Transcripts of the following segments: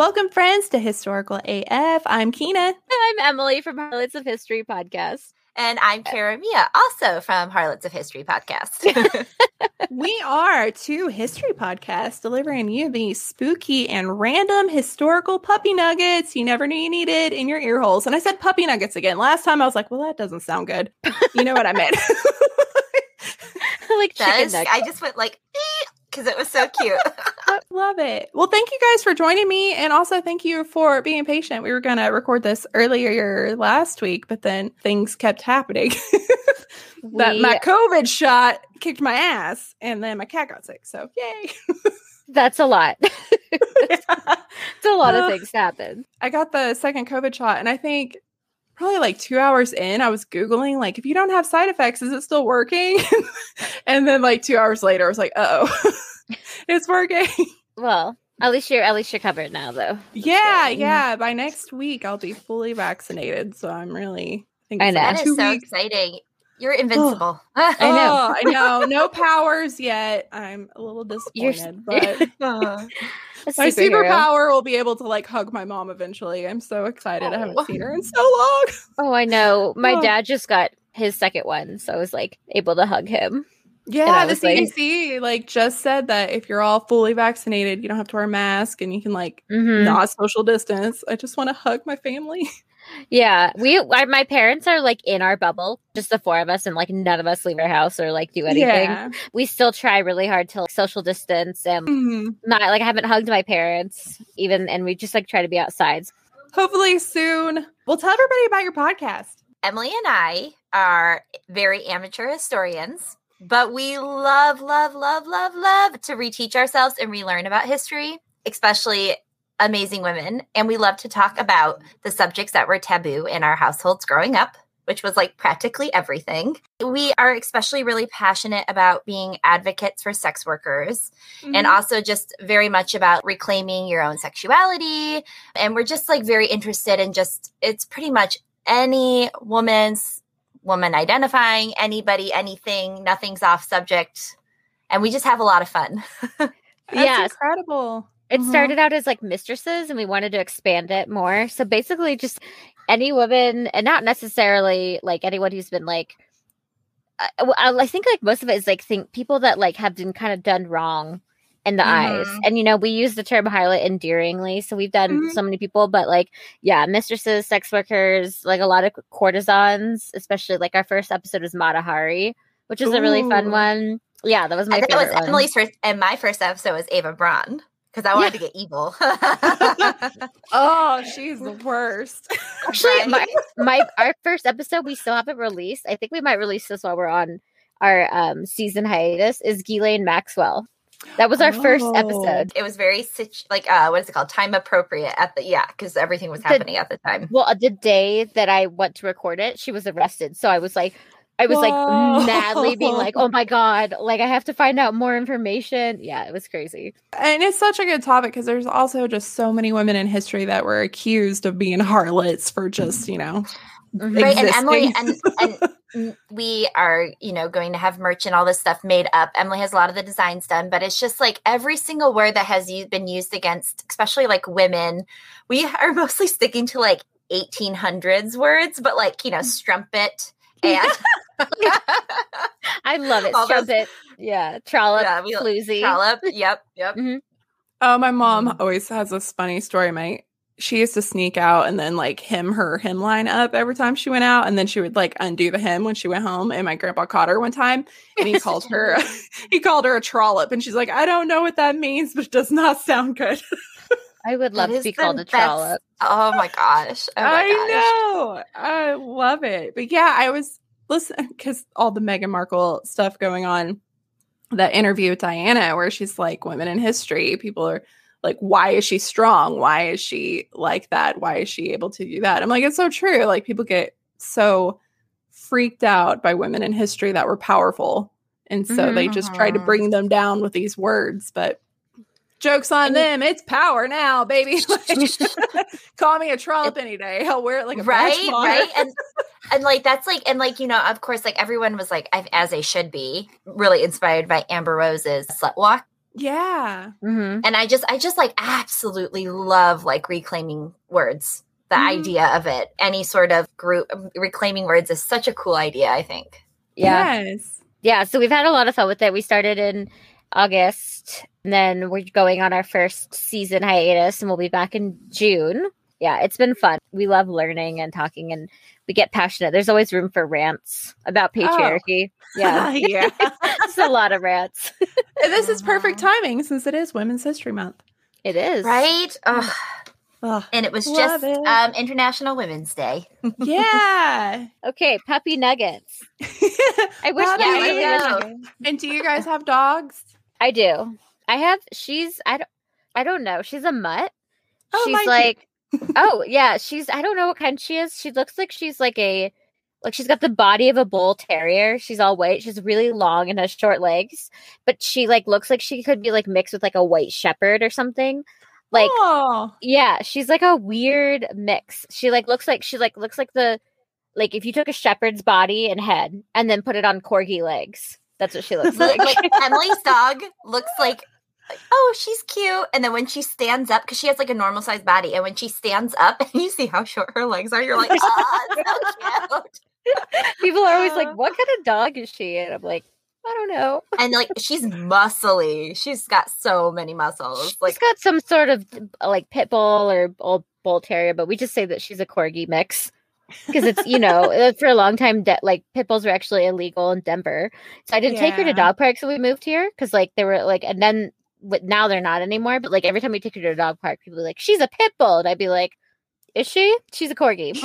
Welcome, friends, to Historical AF. I'm Kina. I'm Emily from Harlots of History podcast. And I'm Kara Mia, also from Harlots of History podcast. we are two history podcasts delivering you the spooky and random historical puppy nuggets you never knew you needed in your ear holes. And I said puppy nuggets again. Last time I was like, well, that doesn't sound good. You know what I meant. like chicken Does, nuggets. I just went like, because it was so cute. I love it. Well, thank you guys for joining me. And also thank you for being patient. We were going to record this earlier last week, but then things kept happening. that We- my COVID shot kicked my ass and then my cat got sick. So, yay. That's a lot. it's a lot of things happen. I got the second COVID shot, and I think probably like two hours in, I was Googling, like, if you don't have side effects, is it still working? and then, like, two hours later, I was like, oh, it's working. Well, at least you're at least you're covered now, though. Yeah, good. yeah. By next week, I'll be fully vaccinated. So I'm really, think I it's know. like that two is so weeks. exciting. You're invincible. I know. Oh, I know. No powers yet. I'm a little You're disappointed, but Uh, A my superhero. superpower will be able to like hug my mom eventually. I'm so excited. I Oh. haven't seen her in so long. Oh, I know. My Oh. dad just got his second one, so I was like able to hug him. Yeah, I the was like- CDC like just said that if you're all fully vaccinated, you don't have to wear a mask and you can like Mhm. not social distance. I just want to hug my family. Yeah, we I, my parents are like in our bubble, just the four of us, and like none of us leave our house or like do anything. Yeah. We still try really hard to like, social distance and Mhm. not like I haven't hugged my parents even, and we just like try to be outside. Hopefully soon. Well, tell everybody about your podcast. Emily and I are very amateur historians, but we love, love, love, love, love to reteach ourselves and relearn about history, especially amazing women. And we love to talk about the subjects that were taboo in our households growing up, which was like practically everything. We are especially really passionate about being advocates for sex workers and Mm-hmm. also just very much about reclaiming your own sexuality. And we're just like very interested in just, it's pretty much any woman's woman identifying, anybody, anything, nothing's off subject. And we just have a lot of fun. That's Yes. incredible. It Mhm. started out as like mistresses, and we wanted to expand it more. So basically, just any woman, and not necessarily like anyone who's been like. I, I I think like most of it is like think people that like have been kind of done wrong in the eyes, Mhm. and you know we use the term highlight endearingly. So we've done Mhm. so many people, but like yeah, mistresses, sex workers, like a lot of courtesans, especially like our first episode was Matahari, which is a really fun one. Yeah, that was my I think that favorite was one. Emily's first, and my first episode was Eva Braun because I wanted to get evil. Oh, she's the worst. Actually, my, my our first episode we still haven't released. I think we might release this while we're on our um season hiatus. Is Ghislaine Maxwell? That was our first Oh. episode. it was very situ- like uh what is it called time appropriate at the yeah because everything was The- happening at the time Well, uh, the day that I went to record it, she was arrested. So I was like, I was Whoa. like madly being like, "Oh my god! Like I have to find out more information." Yeah, it was crazy. And it's such a good topic because there's also just so many women in history that were accused of being harlots for just, you know, Mhm. right and emily and, and we are you know going to have merch and all this stuff made up emily has a lot of the designs done but it's just like every single word that has been used against especially like women we are mostly sticking to like 1800s words but like you know strumpet and I love it. All those- yeah, trollop, Yeah, we- floozy. trollop yep yep Oh, my mom Mm. always has this funny story. My she used to sneak out and then like hymn her hymn line up every time she went out, and then she would like undo the hem when she went home. And my grandpa caught her one time, and he called her he called her a trollop, and she's like, I don't know what that means, but it does not sound good. I would love to be the called a trollop. oh my gosh oh my I gosh. know, I love it. But yeah, I was listening because all the Meghan Markle stuff going on. That interview with Diana, where she's like, "Women in history, people are." like why is she strong why is she like that why is she able to do that i'm like it's so true like people get so freaked out by women in history that were powerful and so they just tried to Mhm. bring them down with these words but jokes on And you- them it's power now baby Like, call me a trollop any day i'll wear it like a right badge of honor. right and and like that's like and like you know of course like everyone was like I- as they should be really inspired by amber rose's slut walk Yeah. Mm-hmm. And I just I just like absolutely love like reclaiming words. The Mhm. idea of it. Any sort of group reclaiming words is such a cool idea, I think. Yeah. Yes. Yeah. So we've had a lot of fun with it. We started in August, and then we're going on our first season hiatus, and we'll be back in June. Yeah, it's been fun. We love learning and talking, and we get passionate. There's always room for rants about patriarchy. Yeah, yeah. it's a lot of rants. And this is perfect timing since it is Women's History Month. It is Right? Ugh. Ugh. And it was Love just it. um International Women's Day. yeah. Okay, puppy nuggets. I wish Puppy Yeah, we let's go. And do you guys have dogs? I do. I have. She's. I don't. I don't know. She's a mutt. Oh, she's like. oh yeah, she's. I don't know what kind she is. She looks like she's like a. Like she's got the body of a bull terrier. She's all white. She's really long and has short legs, but she like looks like she could be like mixed with like a white shepherd or something. Like oh, yeah, she's like a weird mix. She like looks like she like looks like the like if you took a shepherd's body and head and then put it on corgi legs. That's what she looks like, like. Emily's dog looks like oh she's cute. And then when she stands up because she has like a normal sized body and when she stands up and you see how short her legs are you're like oh so cute. People are always like, "What kind of dog is she?" And I'm like, "I don't know." and like she's muscly. She's got so many muscles. She's like got some sort of like pit bull or old bull terrier, but we just say that she's a corgi mix. Because it's you know uh, for a long time de- like pit bulls were actually illegal in Denver, so I didn't take her to dog parks when we moved here because like they were like, and then with, now they're not anymore. But like every time we take her to a dog park, people are like, "She's a pit bull," and I'd be like. Is she? She's a corgi.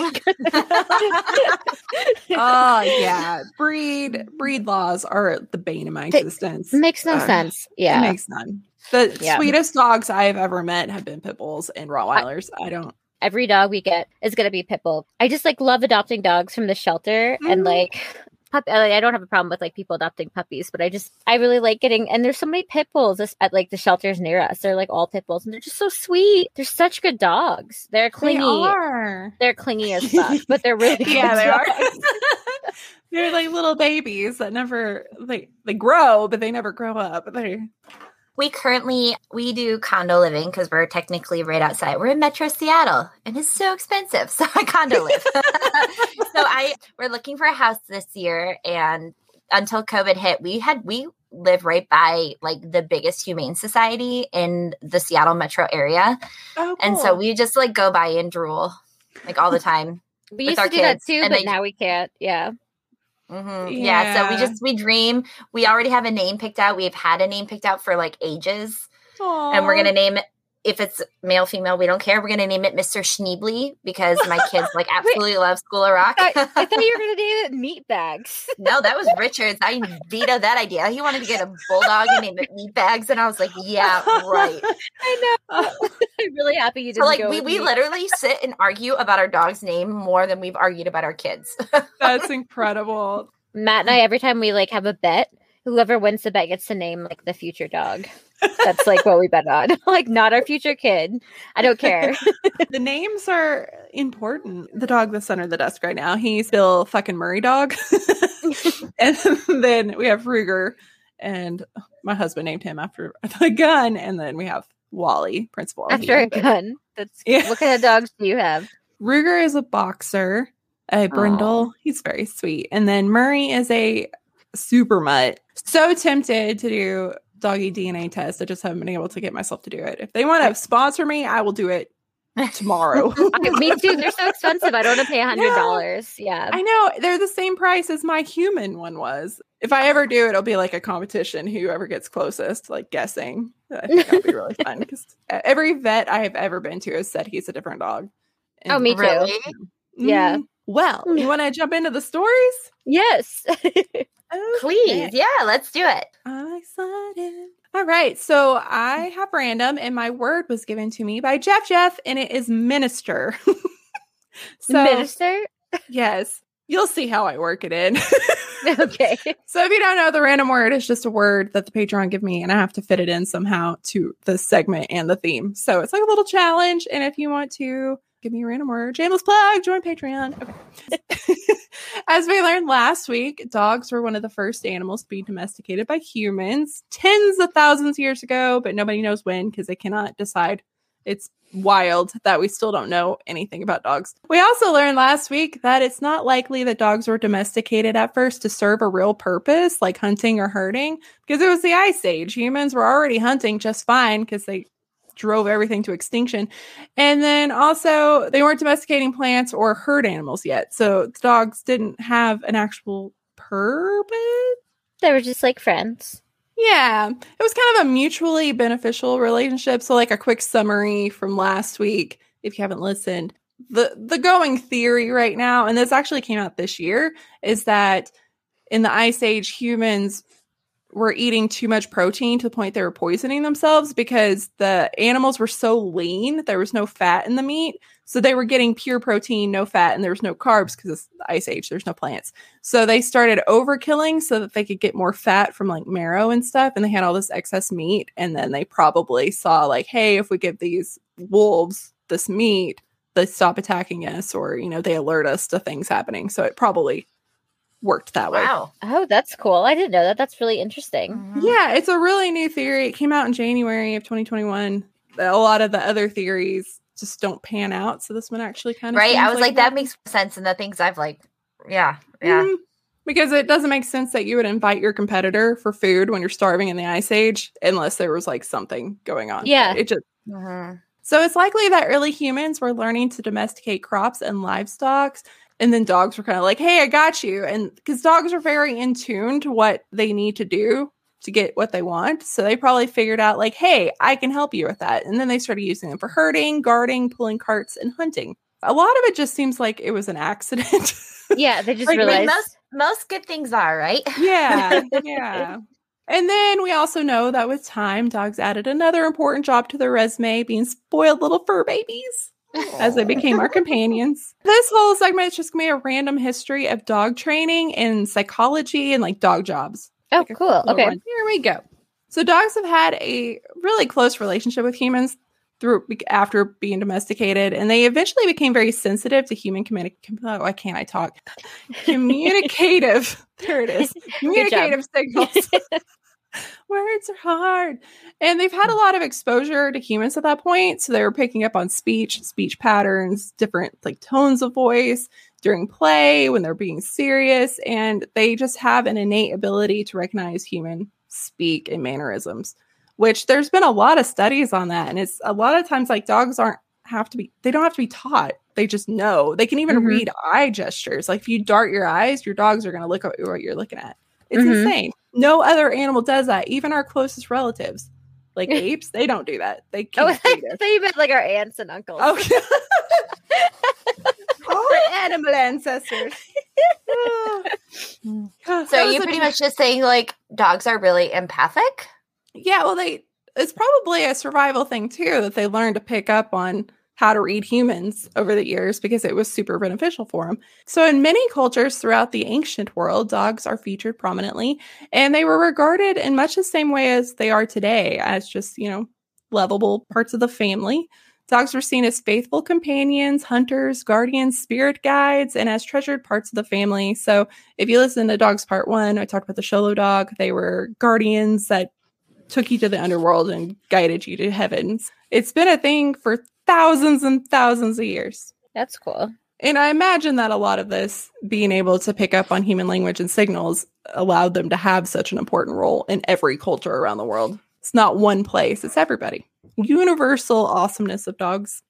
oh yeah. Breed breed laws are the bane of my existence. Makes no Uh, sense. It Yeah. makes none. The Yeah. sweetest dogs I have ever met have been pit bulls and Rottweilers. I, don't. every dog we get is going to be pit bull. I just like love adopting dogs from the shelter and Mhm. like pup- I don't have a problem with like people adopting puppies, but I just I really like getting and there's so many pit bulls at like the shelters near us. They're like all pit bulls and they're just so sweet. They're such good dogs. They're clingy. They are. They're clingy as fuck, but they're really good yeah, they are. They're like little babies that never they they grow, but they never grow up. They we currently we do condo living because we're technically right outside we're in metro seattle and it's so expensive so i condo live so i we're looking for a house this year and until covid hit we had we live right by like the biggest humane society in the seattle metro area oh, cool. and so we just like go by and drool like all the time We used to do that too, and but they- now we can't. Yeah. Mhm. Yeah. So we just we dream. We already have a name picked out. We've had a name picked out for like ages, and we're gonna name it. If it's male, female, we don't care. We're gonna name it Mr. Schneebly because my kids like absolutely love School of Rock. I, I thought you were going to name it meat bags. no, that was Richard's. I vetoed that idea. He wanted to get a bulldog and name it Meat Bags, and I was like, yeah, right. I know. I'm really happy you didn't So like go we, with we literally sit and argue about our dog's name more than we've argued about our kids. That's incredible. Matt and I, every time we like have a bet, whoever wins the bet gets to name like the future dog. That's like what we bet on. like not our future kid. I don't care. the names are important. The dog that's under the desk right now, he's Bill fucking Murray dog. and then we have Ruger, and my husband named him after the gun. And then we have Wally, Principal. After a gun. That's Yeah. what kind of dogs do you have? Ruger is a boxer, a brindle. He's very sweet. And then Murray is a super mutt. So tempted to do doggy DNA test. I just haven't been able to get myself to do it. If they want to sponsor me, I will do it tomorrow. Me too. They're so expensive. I don't want to pay a hundred dollars. Yeah. I know they're the same price as my human one was. If I ever do, it'll be like a competition. Whoever gets closest, like guessing. I think that'll be really fun because every vet I have ever been to has said he's a different dog. Oh, me too. Really? Yeah. Mm-hmm. Well, you want to jump into the stories? Yes. Please, yeah, let's do it. I'm excited. All right. So I have random, and my word was given to me by Jeff Jeff, and it is minister. so, Minister. yes, you'll see how I work it in. Okay. so, if you don't know, the random word is just a word that the Patreon give me, and I have to fit it in somehow to the segment and the theme. So, it's like a little challenge. And if you want to give me a random word. Shameless plug, join Patreon. Okay. As we learned last week, dogs were one of the first animals to be domesticated by humans tens of thousands of years ago, but nobody knows when because they cannot decide. It's wild that we still don't know anything about dogs. We also learned last week that it's not likely that dogs were domesticated at first to serve a real purpose, like hunting or herding, because it was the Ice Age. Humans were already hunting just fine because they drove everything to extinction. And then also, they weren't domesticating plants or herd animals yet. So the dogs didn't have an actual purpose. They were just like friends. Yeah, it was kind of a mutually beneficial relationship. So, like a quick summary from last week, if you haven't listened, the the going theory right now, and this actually came out this year, is that in the Ice Age, humans were eating too much protein to the point they were poisoning themselves because the animals were so lean, there was no fat in the meat. So they were getting pure protein, no fat, and there was no carbs because it's ice age, there's no plants. So they started overkilling so that they could get more fat from like marrow and stuff. And they had all this excess meat. And then they probably saw, like, hey, if we give these wolves this meat, they stop attacking us or, you know, they alert us to things happening. So it probably worked that way. Wow. Oh, that's cool. I didn't know that. That's really interesting. Mhm. Yeah, it's a really new theory. It came out in January of 2021. A lot of the other theories just don't pan out. So this one actually kind of Right. I was like, that one. makes sense. And the things I've like, yeah, yeah. Mhm. Because it doesn't make sense that you would invite your competitor for food when you're starving in the ice age, unless there was like something going on. Yeah. It just Mhm. so it's likely that early humans were learning to domesticate crops and livestock. And then dogs were kind of like, hey, I got you. And because dogs are very in tune to what they need to do to get what they want. So they probably figured out, like, hey, I can help you with that. And then they started using them for herding, guarding, pulling carts, and hunting. A lot of it just seems like it was an accident. Yeah, they just Like, realized. most most good things are, right? yeah, yeah. And then we also know that with time, dogs added another important job to their resume, being spoiled little fur babies as they became our companions. This whole segment is just gonna be a random history of dog training and psychology and like dog jobs. oh, Like cool. Okay. one. Here we go. So dogs have had a really close relationship with humans through after being domesticated, and they eventually became very sensitive to human communication. Oh, why can't I talk? Communicative. there it is. Communicative signals. Words are hard. And they've had a lot of exposure to humans at that point. So they were picking up on speech, speech patterns, different like tones of voice during play when they're being serious. And they just have an innate ability to recognize human speak and mannerisms, which there's been a lot of studies on that. And it's a lot of times like dogs aren't have to be, they don't have to be taught. They just know. They can even Mhm. read eye gestures. Like if you dart your eyes, your dogs are going to look at what you're looking at. It's Mhm. insane. No other animal does that. Even our closest relatives, like apes, they don't do that. They oh, can't. I creative. thought you meant like our aunts and uncles. Okay. Oh, our animal ancestors. So That are you pretty a- much just saying like dogs are really empathic? Yeah, well, they it's probably a survival thing too that they learned to pick up on how to read humans over the years because it was super beneficial for them. So, in many cultures throughout the ancient world, dogs are featured prominently, and they were regarded in much the same way as they are today, as just you know lovable parts of the family. Dogs were seen as faithful companions, hunters, guardians, spirit guides, and as treasured parts of the family. So, if you listen to Dogs Part One, I talked about the Xolo dog. They were guardians that took you to the underworld and guided you to heavens. It's been a thing for thousands and thousands of years. That's cool. And I imagine that a lot of this being able to pick up on human language and signals allowed them to have such an important role in every culture around the world. It's not one place, it's everybody. Universal awesomeness of dogs.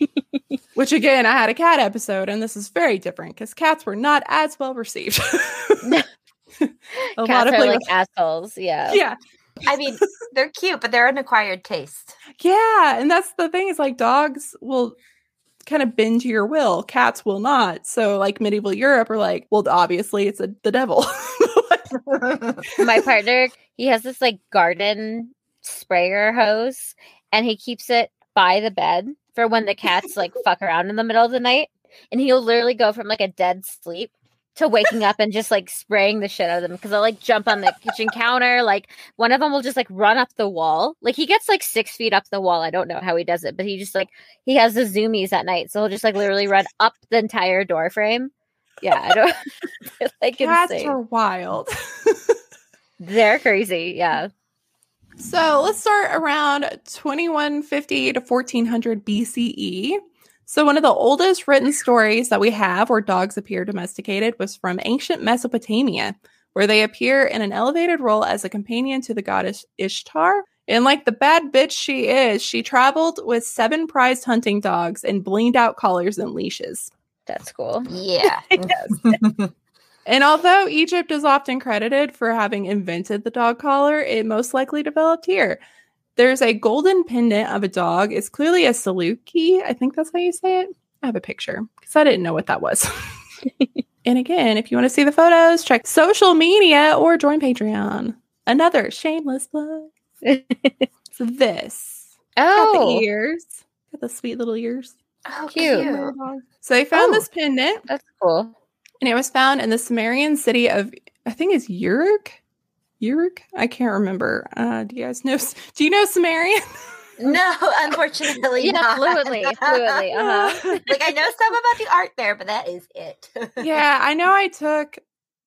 Which again, I had a cat episode, and this is very different because cats were not as well received. a Cats lot of are like with- assholes. Yeah. yeah, I mean, they're cute, but they're an acquired taste. Yeah, and that's the thing is like dogs will kind of bend to your will. Cats will not. So like medieval Europe are like, well, obviously it's a, the devil. My partner, he has this like garden sprayer hose and he keeps it by the bed for when the cats like fuck around in the middle of the night. And he'll literally go from like a dead sleep to waking up and just like spraying the shit out of them because they'll like jump on the kitchen counter. Like one of them will just like run up the wall. Like he gets like six feet up the wall. I don't know how he does it, but he just like he has the zoomies at night, so he'll just like literally run up the entire door frame. Yeah, I don't like Cats insane. are wild. They're crazy. Yeah. So let's start around 2150 to 1400 BCE. So, one of the oldest written stories that we have where dogs appear domesticated was from ancient Mesopotamia, where they appear in an elevated role as a companion to the goddess Ishtar. And like the bad bitch she is, she traveled with seven prized hunting dogs and blinged out collars and leashes. That's cool. Yeah. And although Egypt is often credited for having invented the dog collar, it most likely developed here. There's a golden pendant of a dog. It's clearly a saluki. I think that's how you say it. I have a picture because I didn't know what that was. and again, if you want to see the photos, check social media or join Patreon. Another shameless plug. So this. Got the Oh, ears. Got the sweet little ears. oh, Cute. cute. So they found Oh. this pendant that's cool. and it was found in the Sumerian city of I think it's Uruk. Uruk? I can't remember. Uh, do you guys know? Do you know Sumerian? No, unfortunately Yeah, not. fluently, fluently. Uh huh. like I know some about the art there, but that is it. yeah, I know. I took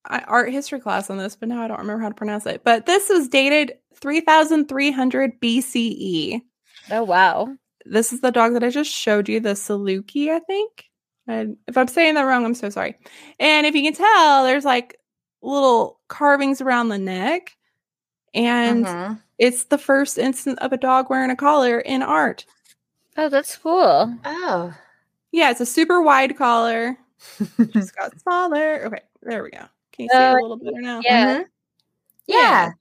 uh, art history class on this, but now I don't remember how to pronounce it. But this was dated 3,300 BCE. Oh wow. This is the dog that I just showed you, the Saluki, I think. And if I'm saying that wrong, I'm so sorry. And if you can tell, there's like little carvings around the neck. And Mhm. it's the first instance of a dog wearing a collar in art. Oh, that's cool. Oh. Yeah, it's a super wide collar. Just got smaller. Okay, there we go. Can you see it Uh, a little better now? Yeah. Mhm. Yeah.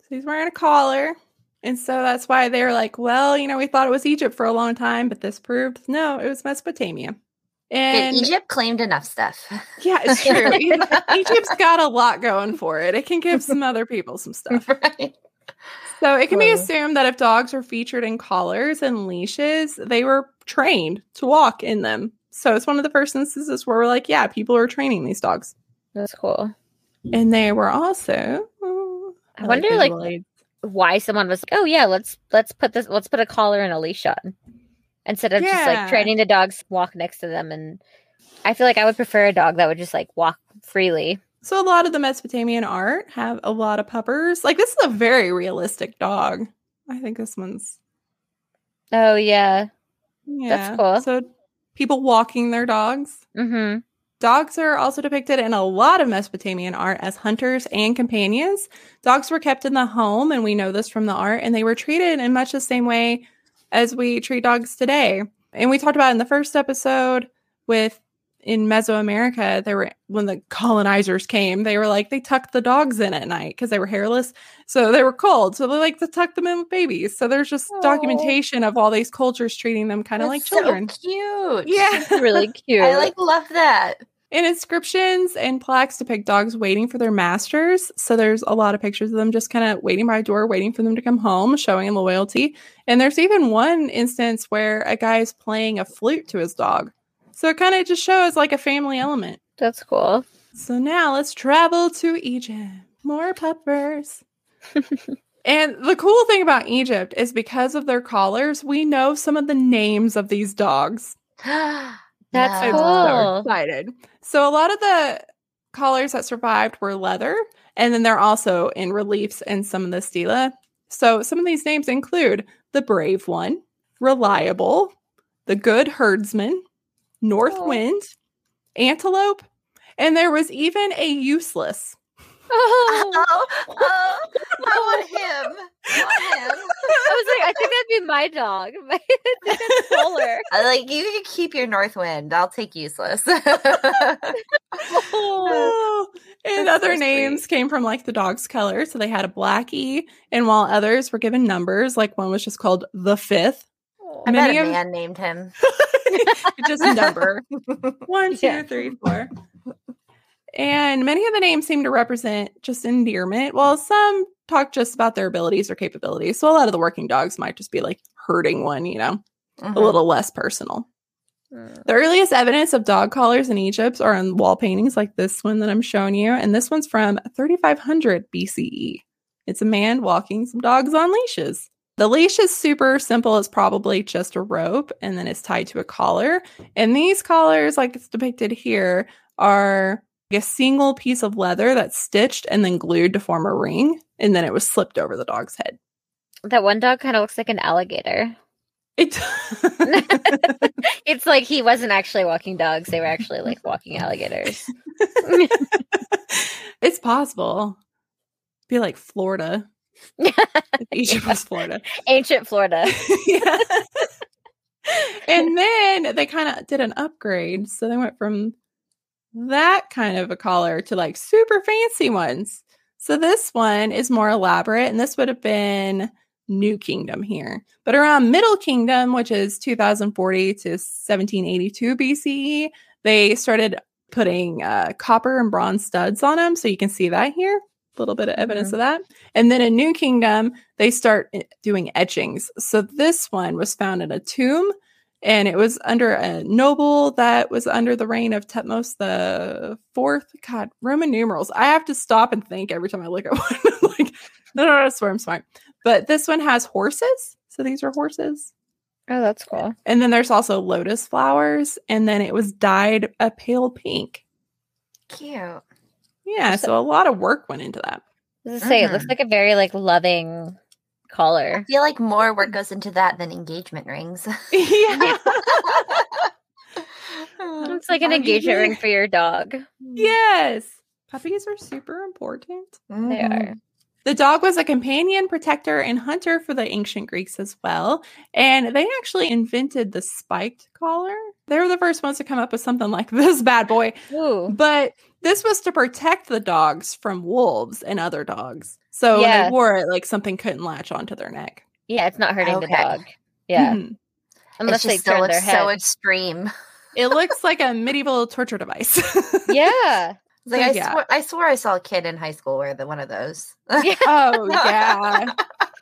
So he's wearing a collar. And so that's why they were like, well, you know, we thought it was Egypt for a long time, but this proved no, it was Mesopotamia. And And Egypt claimed enough stuff. yeah, it's true. Egypt's got a lot going for it. It can give some other people some stuff. right. So it can be assumed that if dogs are featured in collars and leashes, they were trained to walk in them. So it's one of the first instances where we're like, yeah, people are training these dogs. That's cool. And they were also. I wonder, like, aids. Why someone was like, "Oh yeah, let's let's put this let's put a collar and a leash on," instead of just like training the dogs walk next to them. And I feel like I would prefer a dog that would just like walk freely. So a lot of the Mesopotamian art have a lot of puppers. Like this is a very realistic dog. I think this one's Oh yeah. yeah. that's cool. So people walking their dogs. Mm-hmm. Dogs are also depicted in a lot of Mesopotamian art as hunters and companions. Dogs were kept in the home, and we know this from the art, and they were treated in much the same way as we treat dogs today. And we talked about in the first episode with in Mesoamerica, they were when the colonizers came, they were like they tucked the dogs in at night because they were hairless, so they were cold. So they like to tuck them in with babies. So there's just Aw. documentation of all these cultures treating them kind of like That's so children. cute. yeah. Really cute. I like love that. And inscriptions and plaques depict dogs waiting for their masters. So there's a lot of pictures of them just kind of waiting by a door, waiting for them to come home, showing loyalty. And there's even one instance where a guy is playing a flute to his dog. So it kind of just shows like a family element. That's cool. So now let's travel to Egypt. More puppers. and the cool thing about Egypt is because of their collars, we know some of the names of these dogs. That's I'm cool. so excited. So a lot of the collars that survived were leather, and then they're also in reliefs in some of the stela. So some of these names include the brave one, reliable, the good herdsman, north Aw. wind, antelope, and there was even a useless. Oh, Oh, oh, I want oh. him. I want him. I was like, I think that'd be my dog. I think that's Polar. Like you can keep your north wind. I'll take useless. Oh, and other so names sweet. came from like the dog's color. So they had a blackie, and while others were given numbers, like one was just called the fifth. Oh, I bet Many a of- man named him. just a number one, two, Yeah. three, four. And many of the names seem to represent just endearment, while some talk just about their abilities or capabilities. So a lot of the working dogs might just be like hurting one, you know, Mhm. a little less personal. Mm. The earliest evidence of dog collars in Egypt are on wall paintings like this one that I'm showing you. And this one's from 3500 BCE. It's a man walking some dogs on leashes. The leash is super simple. It's probably just a rope and then it's tied to a collar. And these collars, like it's depicted here, are a single piece of leather that's stitched and then glued to form a ring. And then it was slipped over the dog's head. That one dog kind of looks like an alligator. It It's like he wasn't actually walking dogs; they were actually like walking alligators. it's possible. Be like Florida. Egypt was Florida. Ancient Florida. yeah. and then they kind of did an upgrade. So they went from that kind of a collar to like super fancy ones. So this one is more elaborate, and this would have been New Kingdom here. But around Middle Kingdom, which is 2040 to 1782 BCE, they started putting uh, copper and bronze studs on them. So you can see that here. A little bit of evidence Mhm. of that. And then in New Kingdom, they start doing etchings. So this one was found in a tomb and it was under a noble that was under the reign of Thutmose the fourth. God, Roman numerals. I have to stop and think every time I look at one. like, no, no, no, I swear I'm smart. But this one has horses. So these are horses. Oh, that's cool. And then there's also lotus flowers. And then it was dyed a pale pink. Cute. Yeah. So a lot of work went into that. I was gonna say it looks Mhm. like a very like loving collar. I feel like more work goes into that than engagement rings. yeah. It's like an engagement ring for your dog. yes. Puppies are super important. They Mhm. are. The dog was a companion, protector, and hunter for the ancient Greeks as well. And they actually invented the spiked collar. They were the first ones to come up with something like this bad boy. Ooh. But this was to protect the dogs from wolves and other dogs. So when Yeah. they wore it, like something couldn't latch onto their neck. Yeah, it's not hurting the dog. Yeah. Mhm. It Unless just they still turn their head. so extreme. It looks like a medieval torture device. yeah. Like So, I, yeah. swore, I swore I saw a kid in high school wear the one of those. Yeah. oh yeah.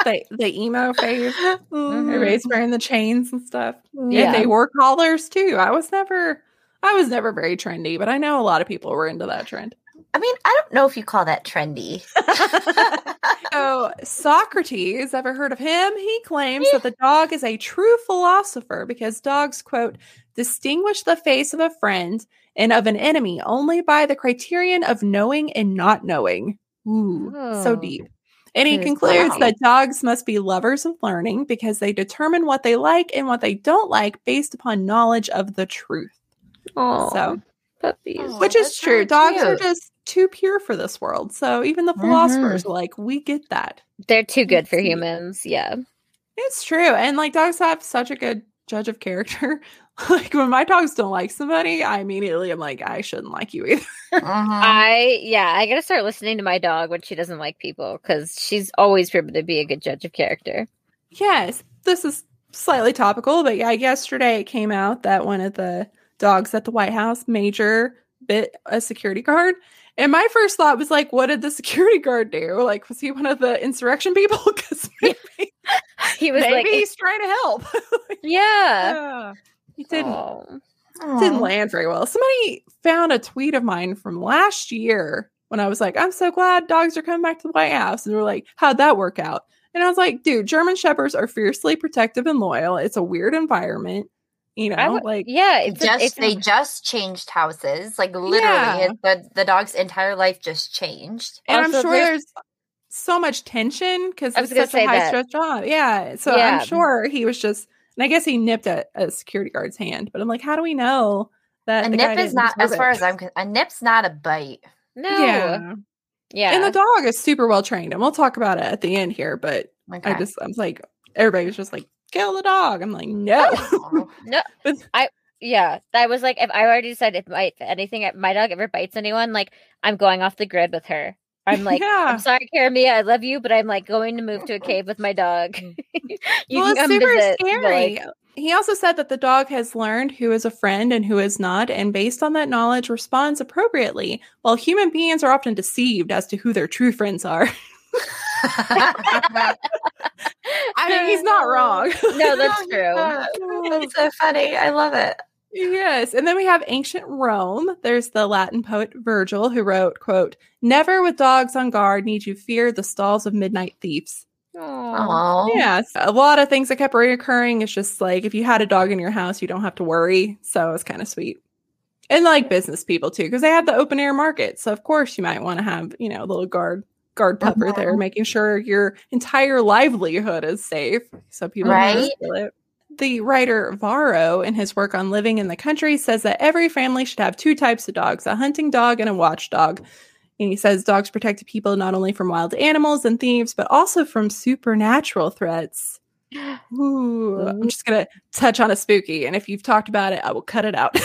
the the emo phase. Mhm. Everybody's wearing the chains and stuff. Yeah. And they wore collars too. I was never I was never very trendy, but I know a lot of people were into that trend. I mean, I don't know if you call that trendy. So Socrates, ever heard of him? He claims that the dog is a true philosopher because dogs, quote, distinguish the face of a friend and of an enemy only by the criterion of knowing and not knowing. Ooh, so Oh. deep. And he Good. concludes Wow. that dogs must be lovers of learning because they determine what they like and what they don't like based upon knowledge of the truth. Oh, So, puppies. Which is true. really Dogs are just too pure for this world. So, even the philosophers are like, we get that. They're too good for humans. Yeah. It's true. And like dogs have such a good judge of character. like when my dogs don't like somebody, I immediately am like, I shouldn't like you either. Mhm. I yeah, I gotta start listening to my dog when she doesn't like people because she's always proven to be a good judge of character. yes, this is slightly topical, but yeah, yesterday it came out that one of the dogs at the White House, Major, bit a security guard. And my first thought was like, what did the security guard do? Like, was he one of the insurrection people? Because maybe, He was maybe like, he's trying to help. yeah. yeah. He didn't Oh. didn't land very well. Somebody found a tweet of mine from last year when I was like, I'm so glad dogs are coming back to the White House. And they were like, How'd that work out? And I was like, dude, German Shepherds are fiercely protective and loyal. It's a weird environment. You know, I would- like yeah, it's a- just it's they just changed houses. Like literally, Yeah. the the dog's entire life just changed. and oh, I'm sure there's- there's so much tension because it's such a high that. stress job. Yeah. So Yeah. I'm sure he was just and I guess he nipped at a security guard's hand, but I'm like, how do we know that A the guy nip is didn't as far it? as I'm, a nip's not a bite. no, Yeah. yeah, And the dog is super well trained. And we'll talk about it at the end here, but Okay. I just, I was like, everybody was just like, kill the dog. I'm like, no. No. I yeah, I was like if I already decided if, my, if anything if my dog ever bites anyone, like I'm going off the grid with her. I'm like, Yeah. I'm sorry, Karamia, I love you, but I'm like going to move to a cave with my dog. you well, it's super visit, scary. like, he also said that the dog has learned who is a friend and who is not, and based on that knowledge, responds appropriately. While human beings are often deceived as to who their true friends are. I mean, he's not wrong. No, that's Oh, true. yeah. That's so funny. I love it. Yes. And then we have ancient Rome. There's the Latin poet Virgil who wrote, quote, Never with dogs on guard need you fear the stalls of midnight thieves. Oh, Yes. A lot of things that kept reoccurring. It's just like if you had a dog in your house, you don't have to worry. So it's kind of sweet. And like business people too, because they had the open air market. So of course you might want to have, you know, a little guard guard uh-huh. pupper there, making sure your entire livelihood is safe. So people Right. The writer Varro, in his work on living in the country, says that every family should have two types of dogs a hunting dog and a watchdog. And he says dogs protect people not only from wild animals and thieves, but also from supernatural threats. Ooh, I'm just going to touch on a spooky. And if you've talked about it, I will cut it out.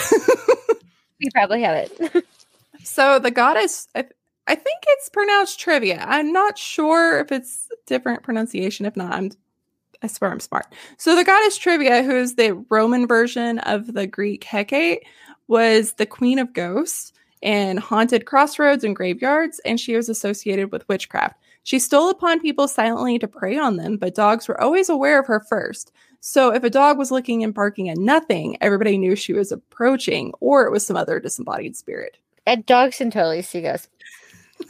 We probably have it. so the goddess, I, think it's pronounced trivia. I'm not sure if it's different pronunciation. If not, I'm I swear I'm smart. So the goddess Trivia, who is the Roman version of the Greek Hecate, was the queen of ghosts and haunted crossroads and graveyards, and she was associated with witchcraft. She stole upon people silently to prey on them, but dogs were always aware of her first. So if a dog was looking and barking at nothing, everybody knew she was approaching, or it was some other disembodied spirit. and dogs can totally see ghosts.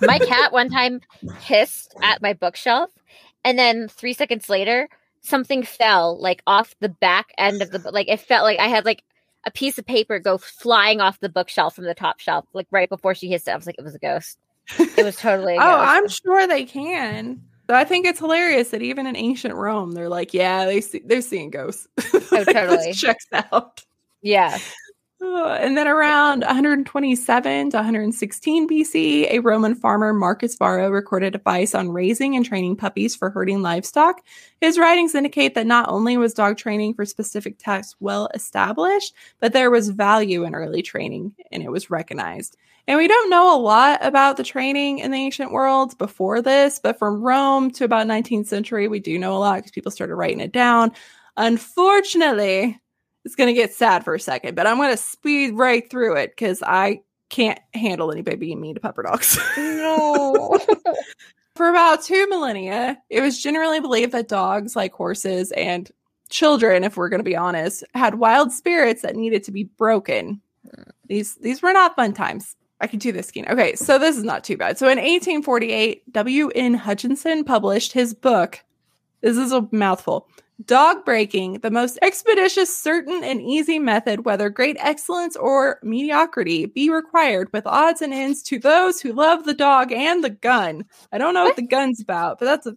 My cat one time hissed at my bookshelf, and then three seconds later, something fell like off the back end of the. Like it felt like I had like a piece of paper go flying off the bookshelf from the top shelf, like right before she hissed it. I was like, it was a ghost. It was totally. A Oh. I'm sure they can. So I think it's hilarious that even in ancient Rome, they're like, yeah, they see they're seeing ghosts. Oh, like, this totally. checks out. yeah. And then around 127 to 116 BC, a Roman farmer, Marcus Varro, recorded advice on raising and training puppies for herding livestock. His writings indicate that not only was dog training for specific tasks well established, but there was value in early training and it was recognized. And we don't know a lot about the training in the ancient world before this, but from Rome to about 19th century, we do know a lot because people started writing it down. Unfortunately, it's going to get sad for a second, but I'm going to speed right through it because I can't handle anybody being mean to pupper dogs. No. for about two millennia, it was generally believed that dogs, like horses and children, if we're going to be honest, had wild spirits that needed to be broken. These these were not fun times. I can do this, Keen. Okay, so this is not too bad. So in 1848, W.N. Hutchinson published his book. This is a mouthful. Dog breaking, the most expeditious, certain, and easy method, whether great excellence or mediocrity, be required with odds and ends to those who love the dog and the gun. I don't know what, What? the gun's about, but that's a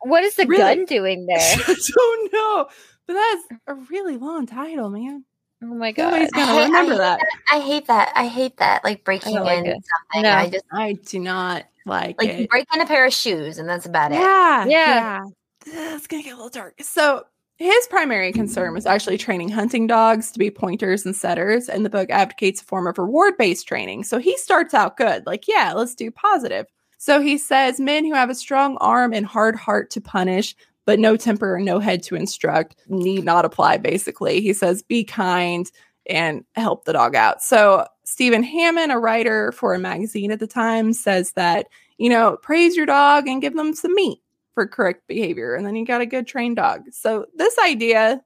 what is the Really? gun doing there? I don't know. But that's a really long title, man. Oh my god. Nobody's I gonna hate- remember I that. I hate that. I hate that. Like breaking don't like in it. something. No. I just I do not like, like it. you break in a pair of shoes and that's about it. Yeah, Yeah. yeah. It's gonna get a little dark. So his primary concern was actually training hunting dogs to be pointers and setters, and the book advocates a form of reward-based training. So he starts out good, like, yeah, let's do positive. So he says men who have a strong arm and hard heart to punish, but no temper and no head to instruct, need not apply, basically. He says, be kind and help the dog out. So Stephen Hammond, a writer for a magazine at the time, says that, you know, praise your dog and give them some meat for correct behavior. And then you got a good trained dog. So this idea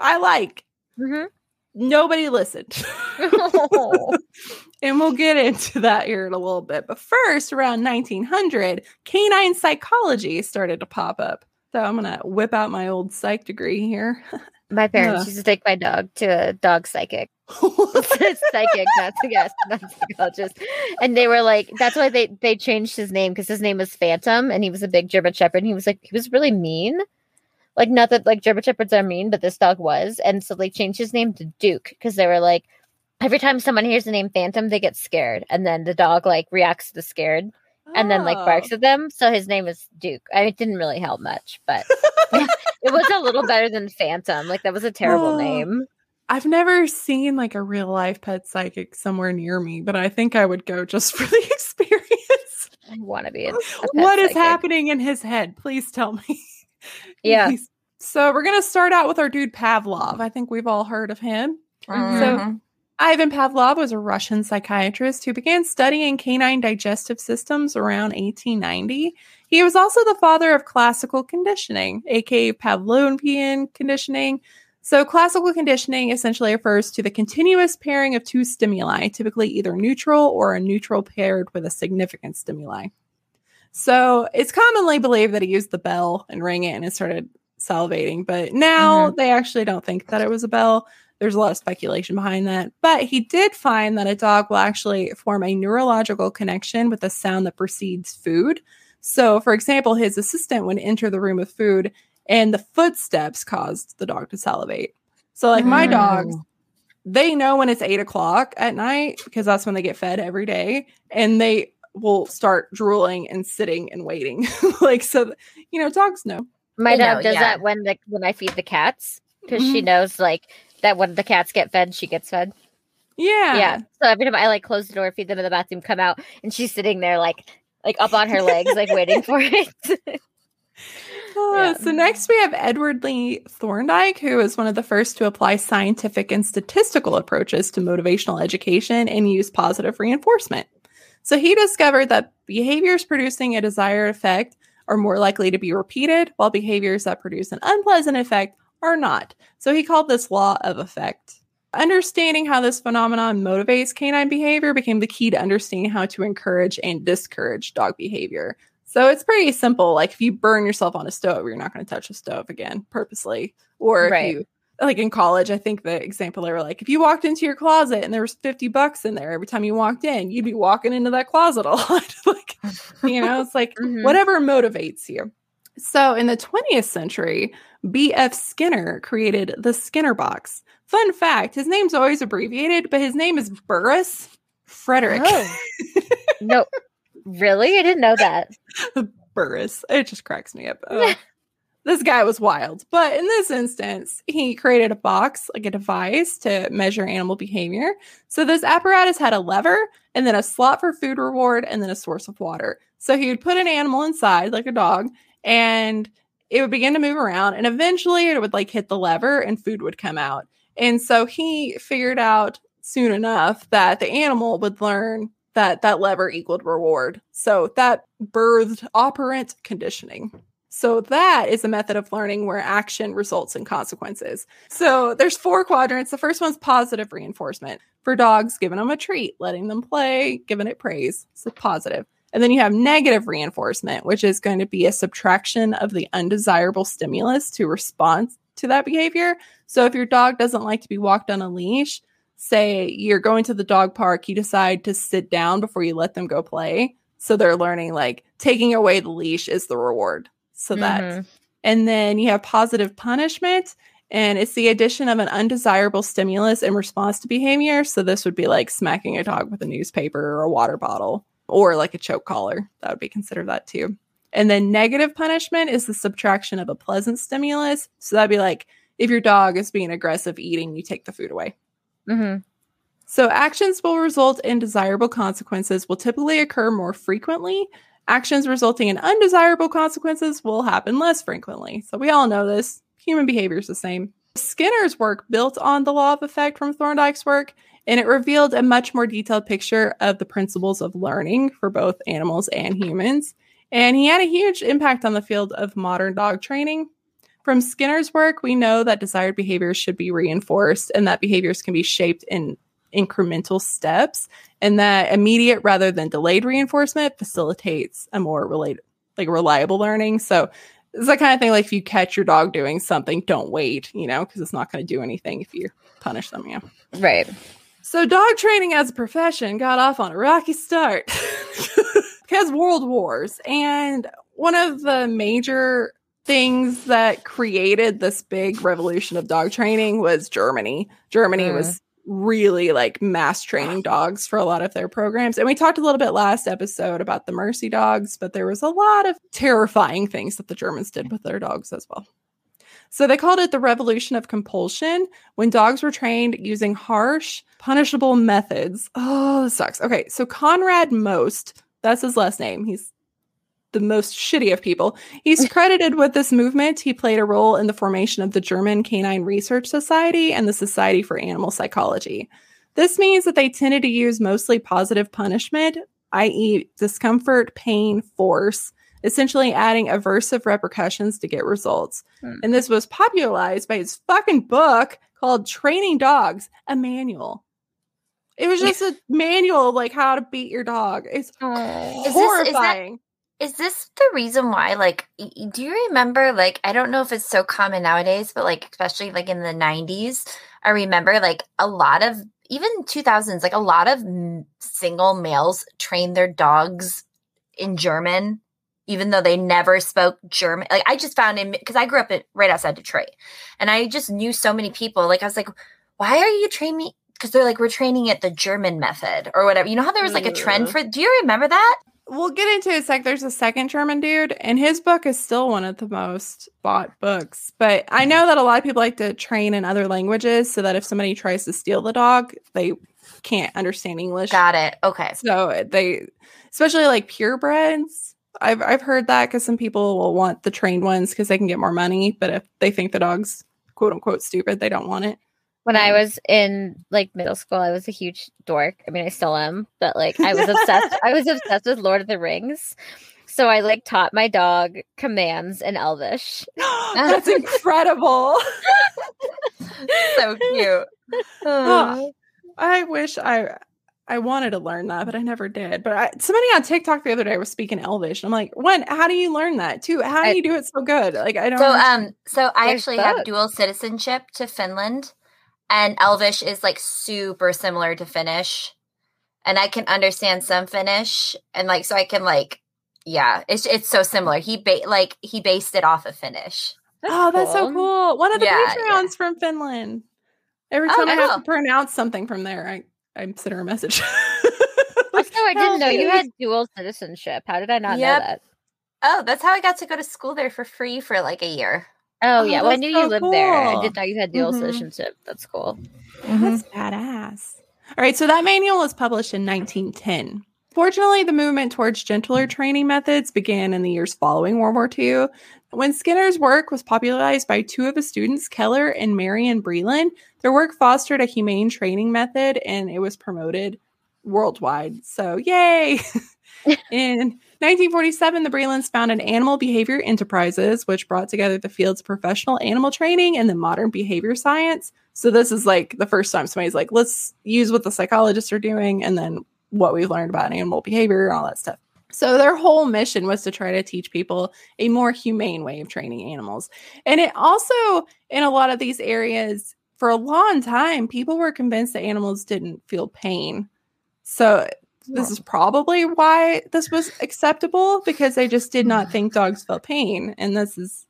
I like. Mhm. Nobody listened. And we'll get into that here in a little bit. But first, around 1900, canine psychology started to pop up. So I'm going to whip out my old psych degree here. My parents Ugh. used to take my dog to a dog psychic. psychic, not yes, not psychologist. And they were like, that's why they they changed his name because his name was Phantom, and he was a big German Shepherd. And he was like, he was really mean. Like, not that like German Shepherds are mean, but this dog was, and so they changed his name to Duke because they were like, every time someone hears the name Phantom, they get scared, and then the dog like reacts to the scared, and then like Oh. barks at them. So his name is Duke. I mean, it didn't really help much, but it was a little better than Phantom. Like that was a terrible Oh. name. I've never seen like a real life pet psychic somewhere near me, but I think I would go just for the experience. I want to be. A, a What is psychic. happening in his head? Please tell me. Yeah. Please. So we're gonna start out with our dude Pavlov. I think we've all heard of him. Mhm. Ivan Pavlov was a Russian psychiatrist who began studying canine digestive systems around 1890. He was also the father of classical conditioning, aka Pavlovian conditioning. So, classical conditioning essentially refers to the continuous pairing of two stimuli, typically either neutral or a neutral paired with a significant stimuli. So, it's commonly believed that he used the bell and rang it and it started salivating, but now Mhm. they actually don't think that it was a bell. There's a lot of speculation behind that. But he did find that a dog will actually form a neurological connection with the sound that precedes food. So, for example, his assistant would enter the room with food and the footsteps caused the dog to salivate. So, like my Mm. dogs, they know when it's eight o'clock at night because that's when they get fed every day, and they will start drooling and sitting and waiting. like, so, you know, dogs know. My They dog know, does yeah. that when the when I feed the cats because she Mhm. knows like that when the cats get fed, she gets fed. Yeah. Yeah. So every time I like close the door, feed them in the bathroom, come out, and she's sitting there like like up on her legs, like waiting for it. Uh, Yeah. So next we have Edward Lee Thorndike, who is one of the first to apply scientific and statistical approaches to motivational education and use positive reinforcement. So he discovered that behaviors producing a desired effect are more likely to be repeated, while behaviors that produce an unpleasant effect are not. So he called this law of effect. Understanding how this phenomenon motivates canine behavior became the key to understanding how to encourage and discourage dog behavior. So it's pretty simple. Like if you burn yourself on a stove, you're not going to touch a stove again purposely. Or if Right. you like in college, I think the example they were like, if you walked into your closet and there was 50 bucks in there every time you walked in, you'd be walking into that closet a lot. like, you know, it's like Mhm. whatever motivates you. So in the 20th century, B.F. Skinner created the Skinner box. Fun fact, his name's always abbreviated, but his name is Burrhus Frederic. Oh. no, really, I didn't know that. Burrhus. It just cracks me up. Oh, this guy was wild. But in this instance, he created a box, like a device to measure animal behavior. So this apparatus had a lever and then a slot for food reward and then a source of water. So he would put an animal inside, like a dog, and it would begin to move around. And eventually it would like hit the lever and food would come out. And so he figured out soon enough that the animal would learn that that lever equaled reward. So that birthed operant conditioning. So that is a method of learning where action results in consequences. So there's four quadrants. The first one's positive reinforcement. For dogs, giving them a treat, letting them play, giving it praise. So positive. And then you have negative reinforcement, which is going to be a subtraction of the undesirable stimulus to respond to that behavior. So if your dog doesn't like to be walked on a leash, say you're going to the dog park, you decide to sit down before you let them go play. So they're learning like taking away the leash is the reward. So that, Mhm. and then you have positive punishment, and it's the addition of an undesirable stimulus in response to behavior. So this would be like smacking a dog with a newspaper or a water bottle or like a choke collar. That would be considered that too. And then negative punishment is the subtraction of a pleasant stimulus. So that'd be like if your dog is being aggressive eating, you take the food away. Mhm. So, actions will result in desirable consequences will typically occur more frequently. Actions resulting in undesirable consequences will happen less frequently. So, we all know this. Human behavior is the same. Skinner's work built on the law of effect from Thorndike's work, and it revealed a much more detailed picture of the principles of learning for both animals and humans. And he had a huge impact on the field of modern dog training. From Skinner's work, we know that desired behaviors should be reinforced and that behaviors can be shaped in incremental steps and that immediate rather than delayed reinforcement facilitates a more related like reliable learning. So it's the kind of thing like if you catch your dog doing something, don't wait, you know, because it's not going to do anything if you punish them, yeah. Right. So dog training as a profession got off on a rocky start because world wars and one of the major things that created this big revolution of dog training was Germany. Germany Mm. was really like mass training dogs for a lot of their programs. And we talked a little bit last episode about the mercy dogs, but there was a lot of terrifying things that the Germans did with their dogs as well. So they called it the revolution of compulsion when dogs were trained using harsh, punishable methods. Oh, this sucks. Okay, so Konrad Most, that's his last name. He's the most shitty of people. He's credited with this movement. He played a role in the formation of the German Canine Research Society and the Society for Animal Psychology. This means that they tended to use mostly positive punishment, i.e., discomfort, pain, force, essentially adding aversive repercussions to get results. Hmm. And this was popularized by his fucking book called Training Dogs, a manual. It was just a manual of like how to beat your dog. It's Oh. Is this- is that- horrifying. Is this the reason why, like, do you remember, like, I don't know if it's so common nowadays, but like, especially like in the 90s, I remember like a lot of, even 2000s, like a lot of single males trained their dogs in German, even though they never spoke German. Like, I just found in, because I grew up in, right outside Detroit, and I just knew so many people. Like, I was like, why are you training? Because they're like, we're training it the German method or whatever. You know how there was like a trend mm. for, do you remember that? We'll get into it. It's like there's a second German dude, and his book is still one of the most bought books. But I mm-hmm. know that a lot of people like to train in other languages so that if somebody tries to steal the dog, they can't understand English. Got it. Okay. So they, especially like purebreds, I've I've heard that because some people will want the trained ones because they can get more money. But if they think the dog's quote unquote stupid, they don't want it. When I Um, was in like middle school, I was a huge dork. I mean, I still am, but like I was obsessed. I was obsessed with Lord of the Rings. So I like taught my dog commands in Elvish. That's incredible. so cute. Oh, I wish I I wanted to learn that, but I never did. But I, somebody on TikTok the other day was speaking Elvish. And I'm like, "When? how do you learn that? Two, how do I- you do it so good? Like, I don't. So um so I There's actually have dual citizenship to Finland and Elvish is like super similar to Finnish. And I can understand some Finnish and like so I can like yeah, it's it's so similar. He ba- like he based it off of Finnish. oh, that's so cool. One of the Yeah, Patreons from Finland. Every Oh, time I have to pronounce something from there, I I send her a message. Also, I didn't know you had dual citizenship. How did I not Yep. know that? Oh, that's how I got to go to school there for free for like a year. Oh, Oh, yeah. Well, I knew so you lived there. I didn't know you had dual Mhm. citizenship. That's cool. That's badass. All right, so that manual was published in 1910. Fortunately, the movement towards gentler training methods began in the years following World War II. When Skinner's work was popularized by two of his students, Keller and Marion Breland, their work fostered a humane training method and it was promoted worldwide. So, yay! in 1947, the Brelands founded Animal Behavior Enterprises, which brought together the fields of professional animal training and the modern behavior science. So this is like the first time somebody's like, let's use what the psychologists are doing and then what we've learned about animal behavior and all that stuff. So their whole mission was to try to teach people a more humane way of training animals. And it also, in a lot of these areas, for a long time, people were convinced that animals didn't feel pain. So this is probably why this was acceptable because they just did not think dogs felt pain. And this is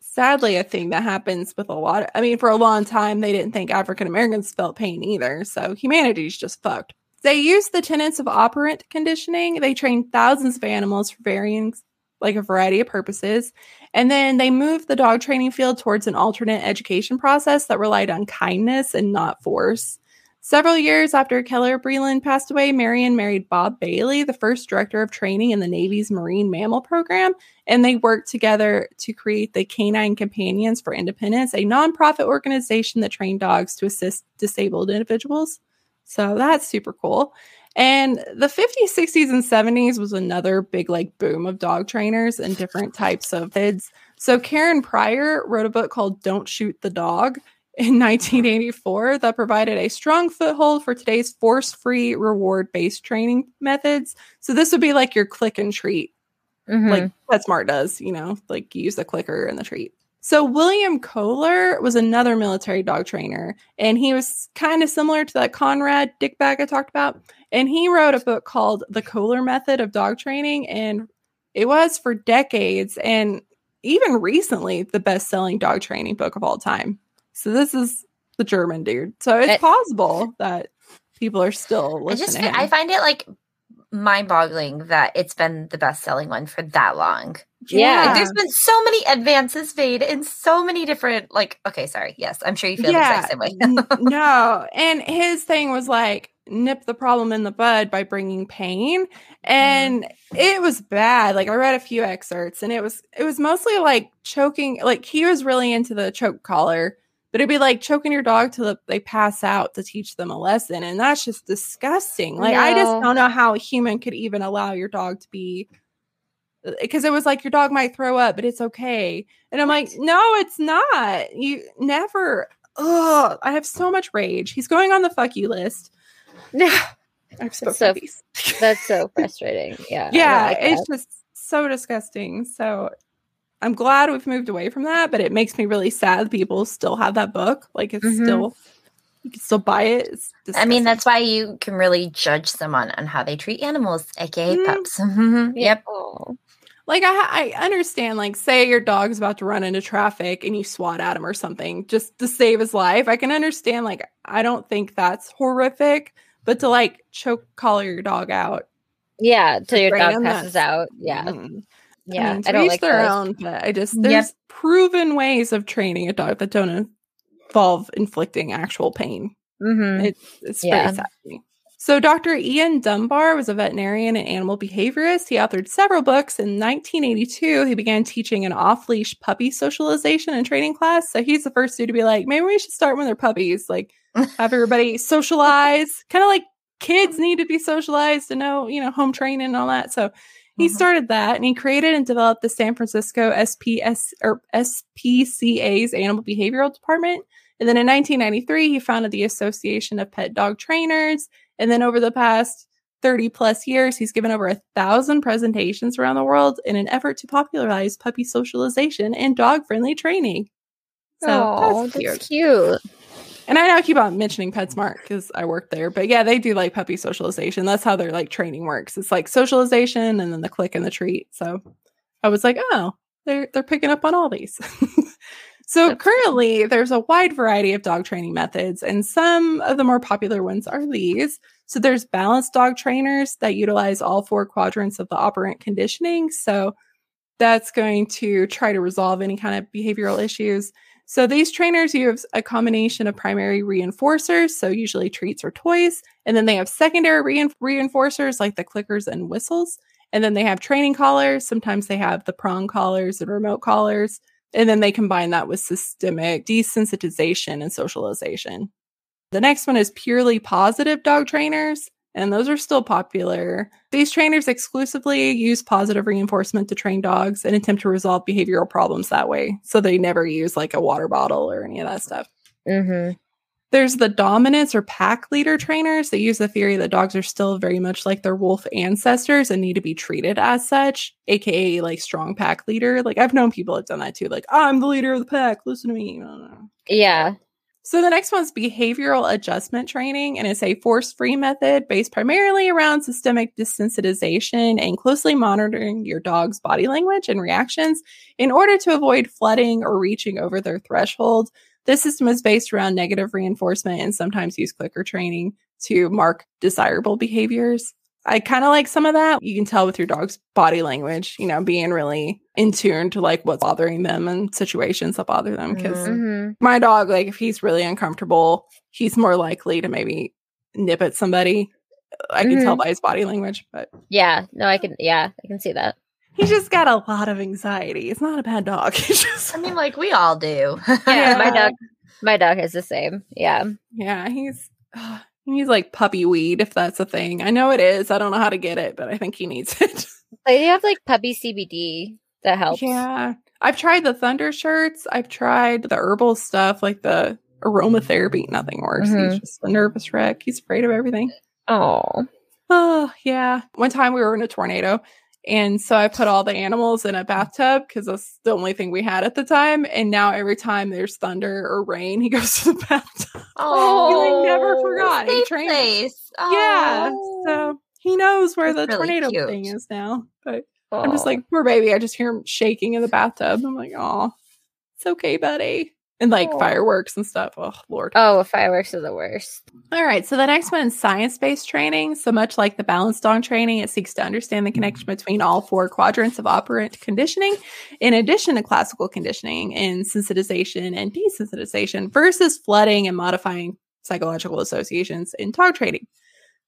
sadly a thing that happens with a lot. Of, I mean, for a long time, they didn't think African Americans felt pain either. So humanity's just fucked. They used the tenets of operant conditioning. They trained thousands of animals for varying, like a variety of purposes. And then they moved the dog training field towards an alternate education process that relied on kindness and not force. Several years after Keller Breland passed away, Marion married Bob Bailey, the first director of training in the Navy's Marine Mammal Program, and they worked together to create the Canine Companions for Independence, a nonprofit organization that trained dogs to assist disabled individuals. So that's super cool. And the 50s, 60s, and 70s was another big like boom of dog trainers and different types of kids. So Karen Pryor wrote a book called Don't Shoot the Dog in 1984 that provided a strong foothold for today's force-free reward-based training methods. So this would be like your click and treat Mhm. like PetSmart does, you know, like you use the clicker and the treat. So William Koehler was another military dog trainer, and he was kind of similar to that Konrad Dickbag I talked about. And he wrote a book called The Koehler Method of Dog Training, and it was for decades and even recently the best-selling dog training book of all time. So this is the German dude. So it's It- possible that people are still I listening. just. I find it like mind-boggling that it's been the best-selling one for that long. Yeah. Like, there's been so many advances made in so many different like okay, sorry. Yes, I'm sure you feel the exact same way. No. And his thing was like nip the problem in the bud by bringing pain. Mm-hmm. And it was bad. Like I read a few excerpts and it was it was mostly like choking like he was really into the choke collar, but it'd be like choking your dog till they pass out to teach them a lesson. And that's just disgusting. Like I just don't know how a human could even allow your dog to be because it was like your dog might throw up, but it's okay. And I'm like, no, it's not. You never. Oh, I have so much rage. He's going on the fuck you list. I have so, That's so- That's so frustrating. Yeah. Yeah, like it's that. just so disgusting. So I'm glad we've moved away from that, but it makes me really sad people still have that book. Like it's Mhm. still you can still buy it. It's I mean, that's why you can really judge someone on how they treat animals, aka Mm. pups. Yeah. Yep. Oh. Like I, I understand. Like, say your dog's about to run into traffic and you swat at him or something just to save his life. I can understand. Like, I don't think that's horrific, but to like choke collar your dog out, Yeah, till your dog passes out. Yeah. mm. Yeah. I, mean, to don't like their those. own. But I just Yep. there's proven ways of training a dog that don't involve inflicting actual pain. Mhm. It, it's Yeah. very sad. So, Dr. Ian Dunbar was a veterinarian and animal behaviorist. He authored several books. In 1982, he began teaching an off leash puppy socialization and training class. So, he's the first dude to be like, maybe we should start when they're puppies, like have everybody socialize, kind of like kids need to be socialized to know, you know, home training and all that. So, he Mhm. started that and he created and developed the San Francisco SPS or SPCA's animal behavioral department. And then in 1993, he founded the Association of Pet Dog Trainers. And then over the past 30 plus years, he's given over a thousand presentations around the world in an effort to popularize puppy socialization and dog friendly training. So oh, that's that's cute. And I know I keep on mentioning PetSmart because I work there, but yeah, they do like puppy socialization. That's how their like training works. It's like socialization and then the click and the treat. So I was like, oh, they're they're picking up on all these. so currently there's a wide variety of dog training methods, and some of the more popular ones are these. So there's balanced dog trainers that utilize all four quadrants of the operant conditioning. So that's going to try to resolve any kind of behavioral issues. So these trainers use a combination of primary reinforcers, so usually treats or toys, and then they have secondary rein- reinforcers like the clickers and whistles, and then they have training collars. Sometimes they have the prong collars and remote collars, and then they combine that with systemic desensitization and socialization. The next one is purely positive dog trainers, and those are still popular. These trainers exclusively use positive reinforcement to train dogs and attempt to resolve behavioral problems that way. So they never use like a water bottle or any of that stuff. Mm-hmm. There's the dominance or pack leader trainers that use the theory that dogs are still very much like their wolf ancestors and need to be treated as such, aka like strong pack leader. Like I've known people have done that too. Like I'm the leader of the pack. Listen to me. No, no. Yeah. So the next one's behavioral adjustment training, and it's a force-free method based primarily around systemic desensitization and closely monitoring your dog's body language and reactions in order to avoid flooding or reaching over their threshold. This system is based around negative reinforcement and sometimes use clicker training to mark desirable behaviors. I kind of like some of that. You can tell with your dog's body language, you know, being really in tune to like what's bothering them and situations that bother them. Because Mhm. Mm-hmm. my dog, like if he's really uncomfortable, he's more likely to maybe nip at somebody. I can tell by his body language, but Yeah. No, I can. Yeah, I can see that. He's just got a lot of anxiety. It's not a bad dog. He's just, I mean, like we all do. Yeah, my dog. My dog is the same. Yeah. yeah, he's he's like puppy weed if that's a thing. I know it is. I don't know how to get it, but I think he needs it. They have like puppy CBD that helps. Yeah, I've tried the thunder shirts. I've tried the herbal stuff like the aromatherapy. Nothing works. Mhm. He's just a nervous wreck. He's afraid of everything. Oh. Oh, yeah. One time we were in a tornado. And so I put all the animals in a bathtub because that's the only thing we had at the time. And now every time there's thunder or rain, he goes to the bathtub. Oh, He, like, never oh, forgot. He trained- place. Yeah. Oh. So he knows where That's the really tornado cute. thing is now. But I'm just like, poor baby. I just hear him shaking in the bathtub. I'm like, oh, it's okay, buddy. And like Aw. fireworks and stuff. Oh, Lord. Oh, fireworks are the worst. All right. So the next one is science based training. So much like the balanced dog training, it seeks to understand the connection between all four quadrants of operant conditioning, in addition to classical conditioning and sensitization and desensitization versus flooding and modifying psychological associations in dog training.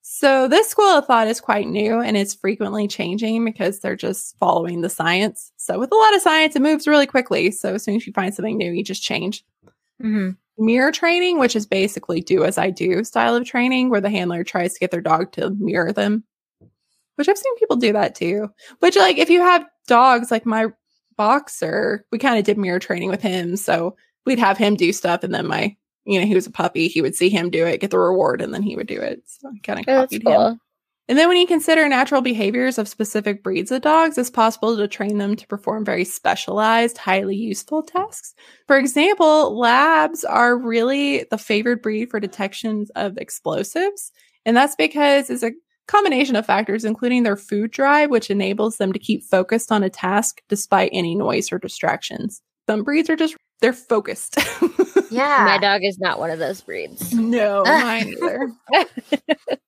So this school of thought is quite new and it's frequently changing because they're just following the science. So with a lot of science, it moves really quickly. So as soon as you find something new, you just change Mm-hmm. mirror training, which is basically do as I do style of training, where the handler tries to get their dog to mirror them. which I've seen people do that too. Which, like, if you have dogs, like my boxer, we kind of did mirror training with him. So we'd have him do stuff, and then my, you know, he was a puppy. He would see him do it, get the reward, and then he would do it. So I kind of copied cool. him. And then when you consider natural behaviors of specific breeds of dogs, it's possible to train them to perform very specialized, highly useful tasks. For example, labs are really the favored breed for detections of explosives. And that's because it's a combination of factors, including their food drive, which enables them to keep focused on a task despite any noise or distractions. Some breeds are just, they're focused. Yeah. My dog is not one of those breeds. No, mine either.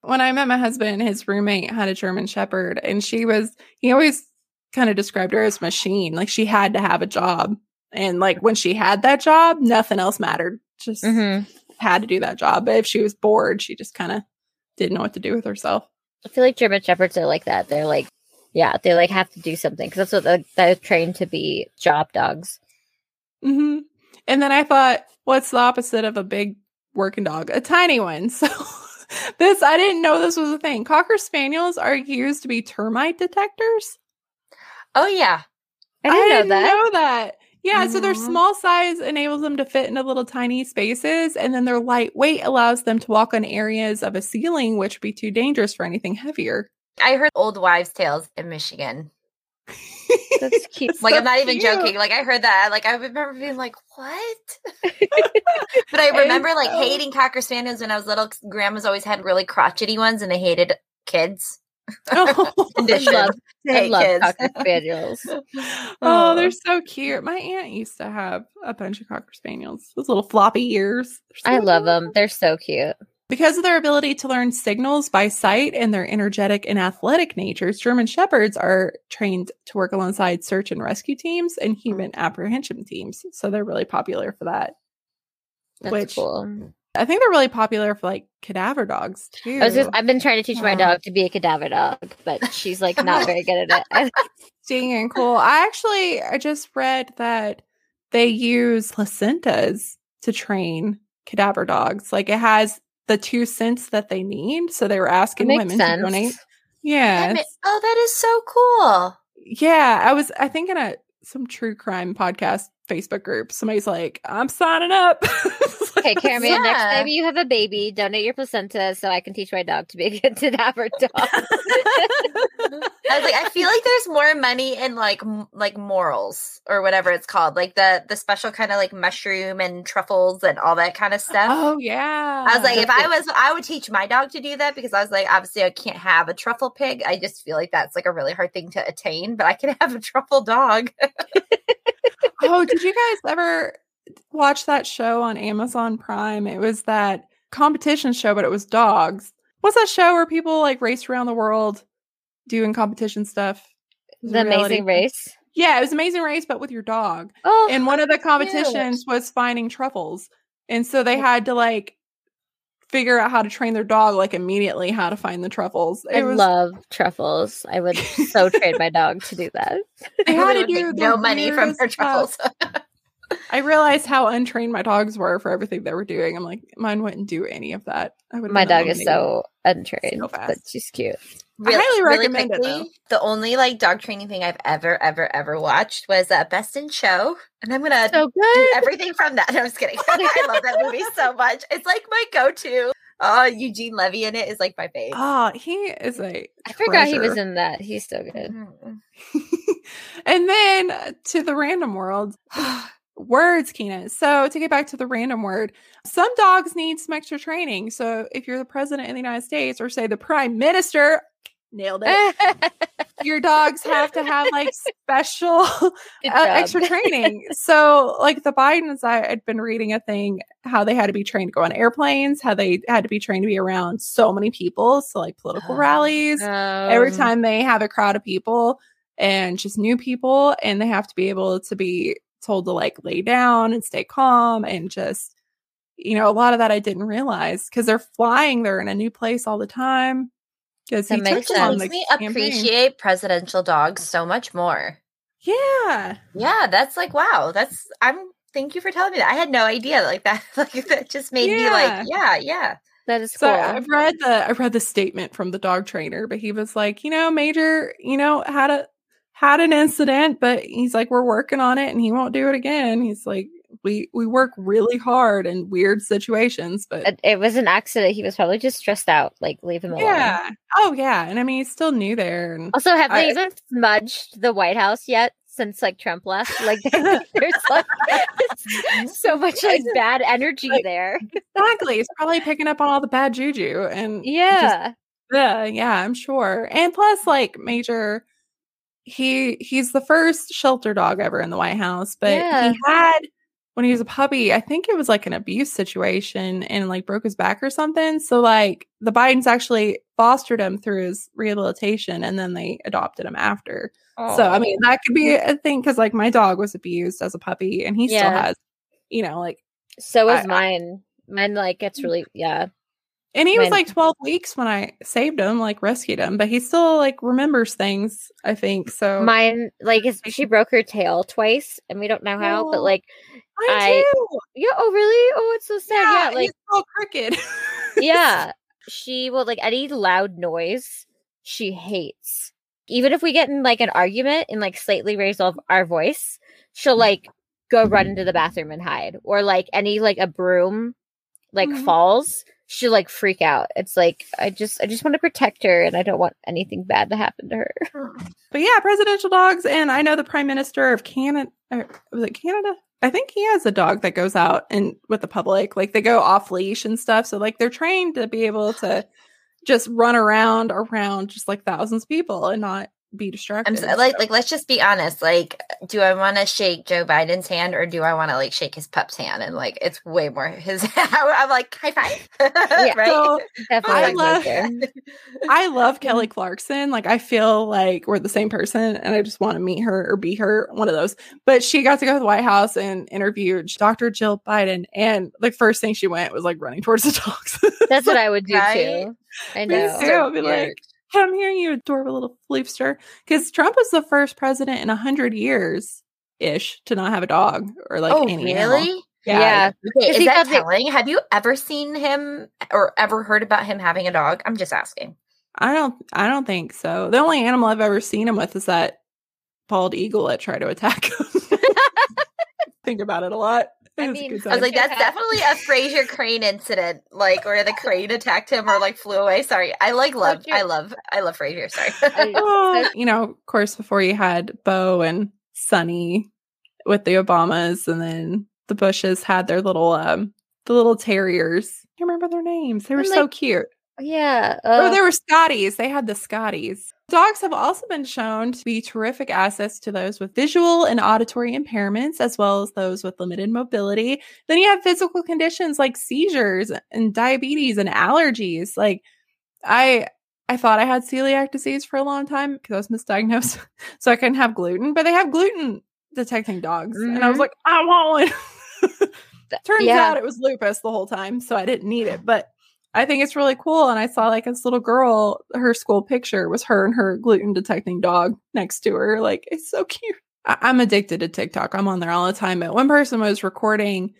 when I met my husband, his roommate had a German Shepherd, and she was, he always kind of described her as machine. Like she had to have a job. And like when she had that job, nothing else mattered. Just hmm had to do that job. But if she was bored, she just kind of didn't know what to do with herself. I feel like German shepherds are like that. They're like, yeah, they like have to do something because that's what they're, they're trained to be job dogs. hmm And then I thought, what's the opposite of a big working dog? A tiny one. So this, I didn't know this was a thing. Cocker spaniels are used to be termite detectors. Oh yeah. I didn't know that. I know that. Yeah, so their mm-hmm. small size enables them to fit into little tiny spaces, and then their lightweight allows them to walk on areas of a ceiling, which would be too dangerous for anything heavier. I heard old wives' tales in Michigan. That's cute. Like So I'm not even cute. joking. Like I heard that. Like I remember being like, "What?" but I remember like so- hating cocker spaniels when I was little. Grandmas always had really crotchety ones, and they hated kids. oh, I love, I love kids. cocker spaniels. Oh, oh, they're so cute. My aunt used to have a bunch of cocker spaniels. Those little floppy ears. They're I so love them. They're so cute. Because of their ability to learn signals by sight and their energetic and athletic natures, German Shepherds are trained to work alongside search and rescue teams and human mm. apprehension teams. So they're really popular for that. That's Which- cool. I think they're really popular for like cadaver dogs too. I was just, I've been trying to teach my dog to be a cadaver dog, but she's like not very good at it. Seeing and cool. I actually I just read that they use placentas to train cadaver dogs. Like it has the two cents that they need. So they were asking women sense. to donate. Yeah. ma- oh, that is so cool. Yeah, I was I think in a some true crime podcast Facebook group, somebody's like, I'm signing up. Okay, Caramel, next time you have a baby, donate your placenta so I can teach my dog to be a good cadaver dog. I was like, I feel like there's more money in like m- like morels or whatever it's called, like the the special kind of like mushroom and truffles and all that kind of stuff. oh yeah. I was like, if I was, I would teach my dog to do that because I was like, obviously, I can't have a truffle pig. I just feel like that's like a really hard thing to attain, but I can have a truffle dog. oh, did you guys ever watch that show on Amazon Prime? It was that competition show, but it was dogs. What's that show where people like race around the world doing competition stuff? It the amazing race. Yeah, it was Amazing Race, but with your dog. Oh, and one of the cute. competitions was finding truffles and so they had to like figure out how to train their dog like immediately how to find the truffles I was love truffles. I would so train my dog to do that. they had to do make no money from their truffles. i realized how untrained my dogs were for everything they were doing i'm like mine wouldn't do any of that i would My dog is so untrained, So but she's cute. Really- highly really recommend it, quickly, The only like dog training thing I've ever, ever, ever watched was uh, Best in Show, and I'm gonna So do everything from that. No, I'm just kidding. I love that movie so much. It's like my go-to. Oh, Eugene Levy in it is like my fave. oh he is a I forgot he was in that. He's so good. And then uh, to the random world words Kina. so to get back to the random word some dogs need some extra training so if you're the president of the united states or say the prime minister nailed it your dogs have to have like special uh, extra training. so, like the Bidens, I had been reading a thing how they had to be trained to go on airplanes, how they had to be trained to be around so many people, so like political Oh. rallies. Every Um, time they have a crowd of people and just new people, and they have to be able to be told to like lay down and stay calm and just, you know, a lot of that I didn't realize because they're flying, they're in a new place all the time. Because he That took makes It them just on makes me campaign. appreciate presidential dogs so much more. Yeah. Yeah, that's like wow. That's I'm. Thank you for telling me that. I had no idea like that. Like that just made me like yeah, yeah. That is So cool. I've read the I read the statement from the dog trainer, but he was like, you know, Major, you know, had a had an incident, but he's like, we're working on it, and he won't do it again. He's like, we we work really hard in weird situations, but it, was an accident. He was probably just stressed out. Like, leave him alone. yeah, oh yeah, and I mean, he's still new there, and Also, have they even smudged the White House yet since like Trump left? Like, there's like so much like bad energy Like, there. exactly, he's probably picking up on all the bad juju, and just Yeah. Yeah, yeah, I'm sure. And plus, like Major, he he's the first shelter dog ever in the White House, but Yeah. he had when he was a puppy, I think it was like an abuse situation and like broke his back or something. So like the Bidens actually fostered him through his rehabilitation and then they adopted him after. So I mean that could be a thing because like my dog was abused as a puppy and he still has, you know, like so I- is mine. Mine like gets mm. really yeah. And he was like 12 weeks when I saved him, like rescued him, but he still like remembers things, I think. So Mine like is she broke her tail twice, and we don't know how, but Oh, like I, I- do. yeah. Oh really? Oh, it's so sad. Yeah, Yeah, like he's all crooked. yeah she will like any loud noise she hates even if we get in like an argument and like slightly raise our, our voice she'll like go run into the bathroom and hide or like any like a broom like Mhm. falls she'll like freak out it's like i just i just want to protect her and i don't want anything bad to happen to her but yeah, presidential dogs. And I know the prime minister of Canada, or er, was it Canada? I think he has a dog that goes out and with the public, like they go off leash and stuff. So like they're trained to be able to just run around around just like thousands of people and not be distracted. I'm so, like, like, let's just be honest. Like, do I want to shake Joe Biden's hand or do I want to like shake his pup's hand? And like, it's way more his. I'm like high five, right? So definitely I love- I love Kelly Clarkson. Like I feel like we're the same person and I just want to meet her or be her, one of those. But she got to go to the White House and interviewed Dr. Jill Biden. And the first thing she went was like running towards the dogs. that's what i would do Right? too i Me know too. I'd be like, come here, you adorable little floopster. Because Trump was the first president in a hundred years ish to not have a dog or like oh, any animal. really? yeah, Okay, Is is that got the- telling? Have you ever seen him or ever heard about him having a dog? I'm just asking. I don't I don't think so. The only animal I've ever seen him with is that bald eagle that tried to attack him. think about it a lot. I It was a mean, I was like, that's definitely a Frasier Crane incident, like where the crane attacked him or like flew away. Sorry, I like love, you- I love, I love Frasier. Sorry. Oh, you know, of course, before you had Bo and Sunny with the Obamas, and then the Bushes had their little um the little terriers. I remember their names. They were And, so like, cute. Yeah Oh, uh, they were Scotties. They had the Scotties. Dogs have also been shown to be terrific assets to those with visual and auditory impairments, as well as those with limited mobility. Then you have physical conditions like seizures and diabetes and allergies. Like I I thought I had celiac disease for a long time because I was misdiagnosed. so I couldn't have gluten, but they have gluten detecting dogs. And I was Mhm. like, I want one. Turns yeah. out it was lupus the whole time, so I didn't need it. But I think it's really cool. And I saw like this little girl, her school picture was her and her gluten detecting dog next to her. Like, it's so cute. I- I'm addicted to TikTok. I'm on there all the time. But one person was recording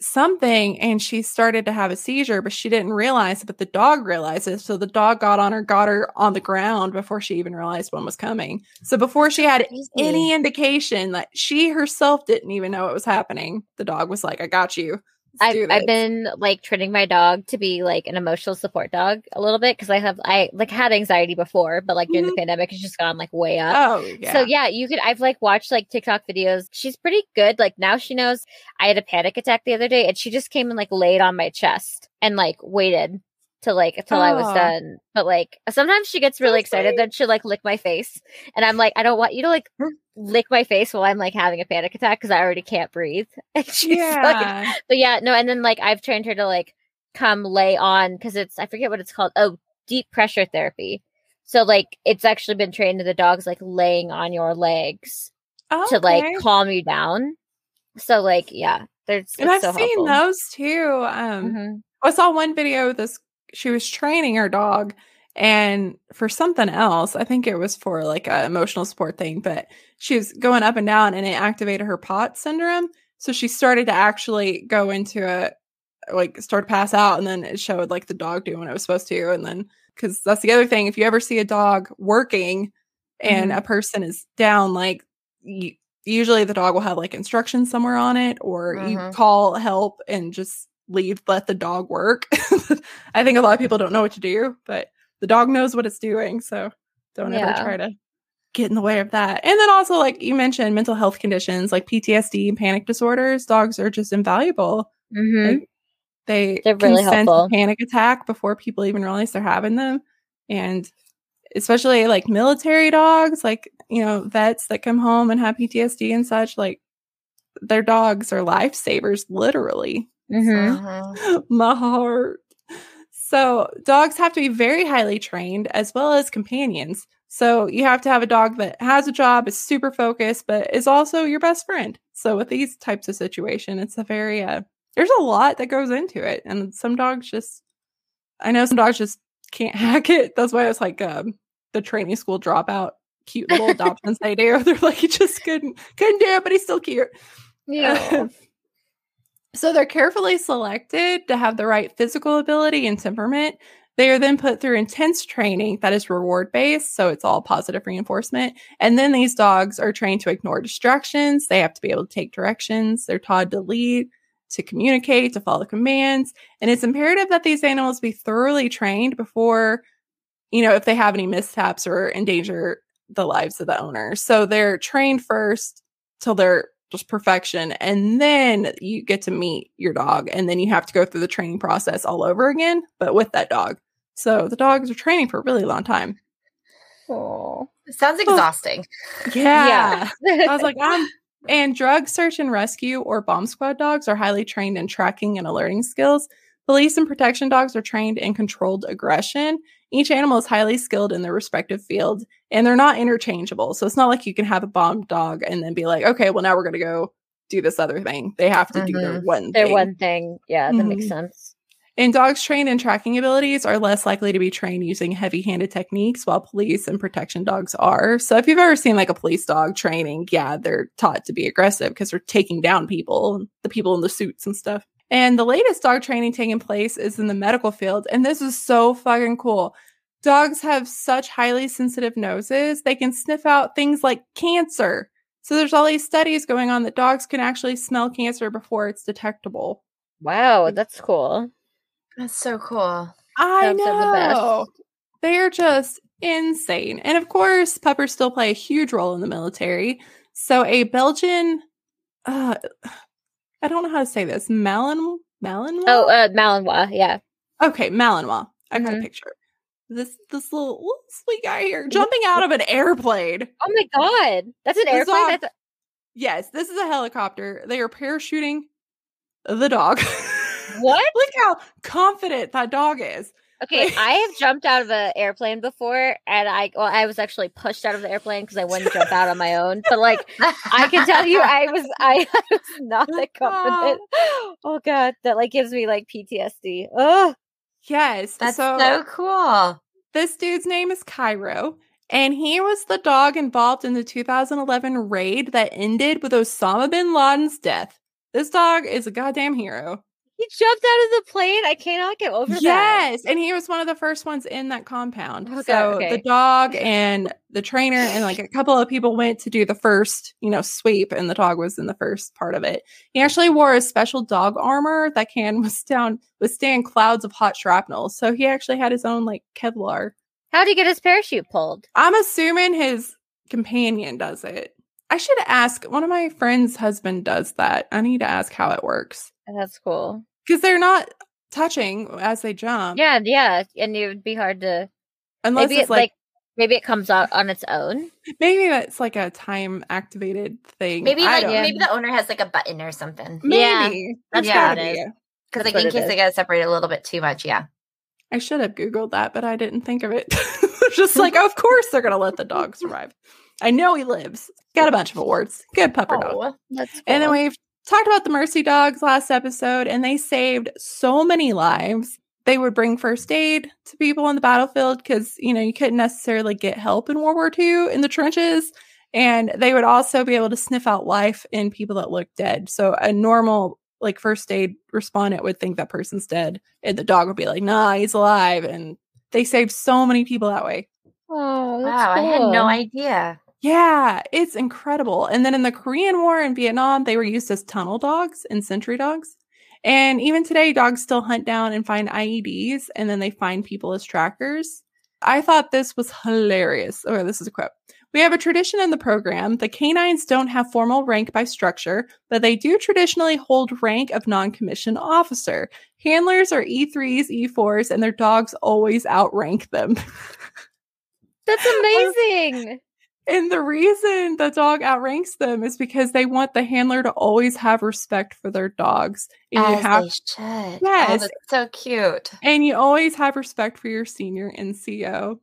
something and she started to have a seizure, but she didn't realize it, but the dog realized it. So the dog got on her, got her on the ground before she even realized one was coming. So before she had any indication that she herself didn't even know it was happening, the dog was like, I got you. I've, I've been like training my dog to be like an emotional support dog a little bit because I have I like had anxiety before, but like during the pandemic, it's just gone like way up. Oh, yeah. So yeah, you could. I've like watched like TikTok videos. She's pretty good. Like now she knows. I had a panic attack the other day, and she just came and like laid on my chest and like waited to like until I was done. But like sometimes she gets really So excited, sweet. then she'll like lick my face, and I'm like, I don't want you to like lick my face while I'm like having a panic attack because I already can't breathe. And she's like, yeah. but yeah, no, and then like I've trained her to like come lay on because it's I forget what it's called. Oh, deep pressure therapy. So like it's actually been trained to the dogs like laying on your legs to like calm you down. So like yeah, there's and I've so seen helpful. those too. Um, Mhm. I saw one video of this. She was training her dog, and for something else, I think it was for like a emotional support thing. But she was going up and down, and it activated her POT syndrome. So she started to actually go into a like start to pass out and then it showed like the dog doing what it was supposed to and then because that's the other thing if you ever see a dog working and Mhm. a person is down like y- usually the dog will have like instructions somewhere on it or you Mhm. call help and just leave let the dog work. I think a lot of people don't know what to do but the dog knows what it's doing so don't ever try to get in the way of that. And then also like you mentioned mental health conditions like ptsd and panic disorders dogs are just invaluable. Mhm. Like, they They're can really sense a panic attack before people even realize they're having them. And especially like military dogs like you know vets that come home and have ptsd and such like their dogs are lifesavers literally Mhm. Mhm. my heart so dogs have to be very highly trained as well as companions so you have to have a dog that has a job is super focused but is also your best friend so with these types of situation it's a very uh there's a lot that goes into it and some dogs just i know some dogs just can't hack it that's why it's like um the training school dropout cute little adoptions they do they're like he just couldn't couldn't do it but he's still cute Yeah. So they're carefully selected to have the right physical ability and temperament. They are then put through intense training that is reward based, so it's all positive reinforcement. And then these dogs are trained to ignore distractions. They have to be able to take directions. They're taught to lead, to communicate, to follow commands. And it's imperative that these animals be thoroughly trained before, you know, if they have any mishaps or endanger the lives of the owner. So they're trained first till they're just perfection and then you get to meet your dog and then you have to go through the training process all over again but with that dog. So the dogs are training for a really long time. Oh. Sounds exhausting. yeah, i was like i'm and drug search and rescue or bomb squad dogs are highly trained in tracking and alerting skills. Police and protection dogs are trained in controlled aggression each animal is highly skilled in their respective field and they're not interchangeable so it's not like you can have a bomb dog and then be like okay well now we're going to go do this other thing they have to do their Mhm. one They're thing. one thing. Yeah, that makes Mhm. sense. And dogs trained in tracking abilities are less likely to be trained using heavy handed techniques, while police and protection dogs are. So, if you've ever seen like a police dog training, yeah, they're taught to be aggressive because they're taking down people, the people in the suits and stuff. And the latest dog training taking place is in the medical field. And this is so fucking cool. Dogs have such highly sensitive noses, they can sniff out things like cancer. So, there's all these studies going on that dogs can actually smell cancer before it's detectable. Wow, that's cool. That's so cool. I Dogs are the best. know. They are just insane. And of course, puppers still play a huge role in the military. So a Belgian uh I don't know how to say this. Malin Malinois? Oh, uh, Malinois. Yeah. okay, Malinois. I got a Mhm. picture. This this little, little sweet guy here jumping out of an airplane. Oh my god, that's an airplane. dog- That's Yes, this is a helicopter. They are parachuting the dog. what? Look how confident that dog is. Okay, I have jumped out of an airplane before, and I well, I was actually pushed out of the airplane because I wouldn't jump out on my own. But like, I can tell you, I was I, I was not oh, that confident. Oh god, that like gives me like PTSD. Oh, Yes. That's so, so, cool. this dude's name is Cairo, and he was the dog involved in the 2011 raid that ended with Osama bin Laden's death. This dog is a goddamn hero. He jumped out of the plane. I cannot get over that. Yes, and he was one of the first ones in that compound. God, so okay. the dog and the trainer and like a couple of people went to do the first, you know, sweep, and the dog was in the first part of it. He actually wore a special dog armor that can withstand withstand clouds of hot shrapnel. So he actually had his own like Kevlar. How did he get his parachute pulled? I'm assuming his companion does it. I should ask. One of my friend's husband does that. I need to ask how it works That's cool. because they're not touching as they jump. Yeah, yeah, and it would be hard to. unless maybe it's it, like, like, maybe it comes out on its own. maybe that's like a time activated thing. Maybe like don't- maybe the owner has like a button or something. Yeah, maybe that's Yeah. what it is. Because That's like in case is. they got separated a little bit too much, yeah. I should have googled that, but I didn't think of it. Just like, of course they're gonna let the dog survive. I know he lives. Got a bunch of awards. Good pupper dog. Oh, That's cool. And then we've talked about the Mercy Dogs last episode, and they saved so many lives. They would bring first aid to people on the battlefield because, you know, you couldn't necessarily get help in World War II in the trenches. And they would also be able to sniff out life in people that looked dead. So a normal like first aid respondent would think that person's dead and the dog would be like nah he's alive and they saved so many people that way Oh, that's wow, I had no idea. Yeah it's incredible and then in the korean war and vietnam they were used as tunnel dogs and sentry dogs and even today dogs still hunt down and find ieds and then they find people as trackers i thought this was hilarious oh this is a quote we have a tradition in the program. The canines don't have formal rank by structure, but they do traditionally hold rank of non commissioned officer. Handlers are E3s, E4s, and their dogs always outrank them. That's amazing. And the reason the dog outranks them is because they want the handler to always have respect for their dogs. And you As have they should. Oh, yes. Oh, that's so cute. and you always have respect for your senior NCO.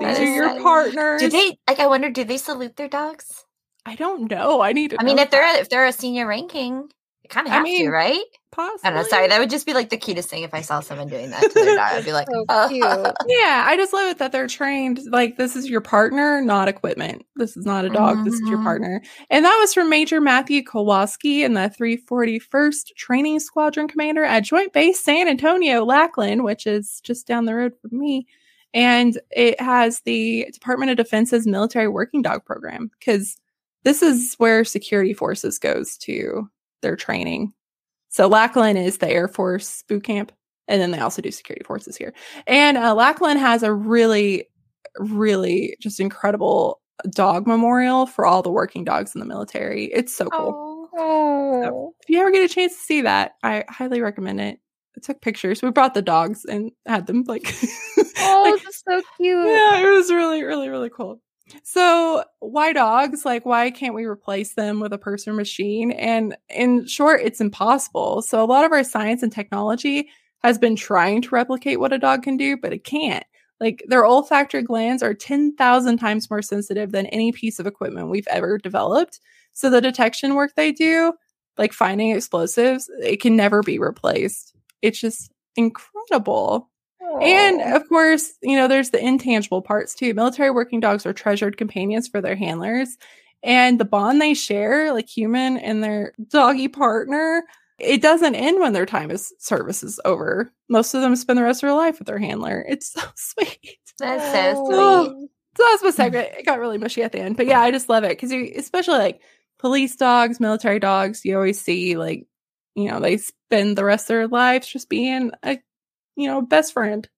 These are your partners. Do they like? I wonder. Do they salute their dogs? I don't know. I need to I mean, if they're if they're a senior ranking, kind of I have mean, to, right? possibly. I don't know. Sorry, that would just be like the cutest thing if I saw someone doing that to their dog. I'd be like, So oh. cute. Yeah, I just love it that they're trained like this is your partner, not equipment. This is not a dog. This is your Mhm. partner. And that was from Major Matthew Kowalski and the 341st Training Squadron Commander at Joint Base San Antonio, Lackland, which is just down the road from me. And it has the Department of Defense's military working dog program because this is where security forces goes to their training. So Lackland is the Air Force boot camp. And then they also do security forces here. And uh, Lackland has a really, really just incredible dog memorial for all the working dogs in the military. It's so cool. Oh. Oh. If you ever get a chance to see that, I highly recommend it. I took pictures. We brought the dogs and had them like, Oh, like, that's so cute. yeah, it was really, really, really cool. So, why dogs? Like, why can't we replace them with a person machine? And in short, it's impossible. So, a lot of our science and technology has been trying to replicate what a dog can do, but it can't. Like, their olfactory glands are 10,000 times more sensitive than any piece of equipment we've ever developed. So, the detection work they do, like finding explosives, it can never be replaced. It's just incredible. And oh. of course, you know, there's the intangible parts too. Military working dogs are treasured companions for their handlers. And the bond they share, like human and their doggy partner, it doesn't end when their time is service is over. Most of them spend the rest of their life with their handler. It's so sweet. That's so sweet. Oh. So that's my segment. It got really mushy at the end. But yeah, I just love it because you especially like police dogs, military dogs, you always see like, you know, they spend the rest of their lives just being a you know, best friend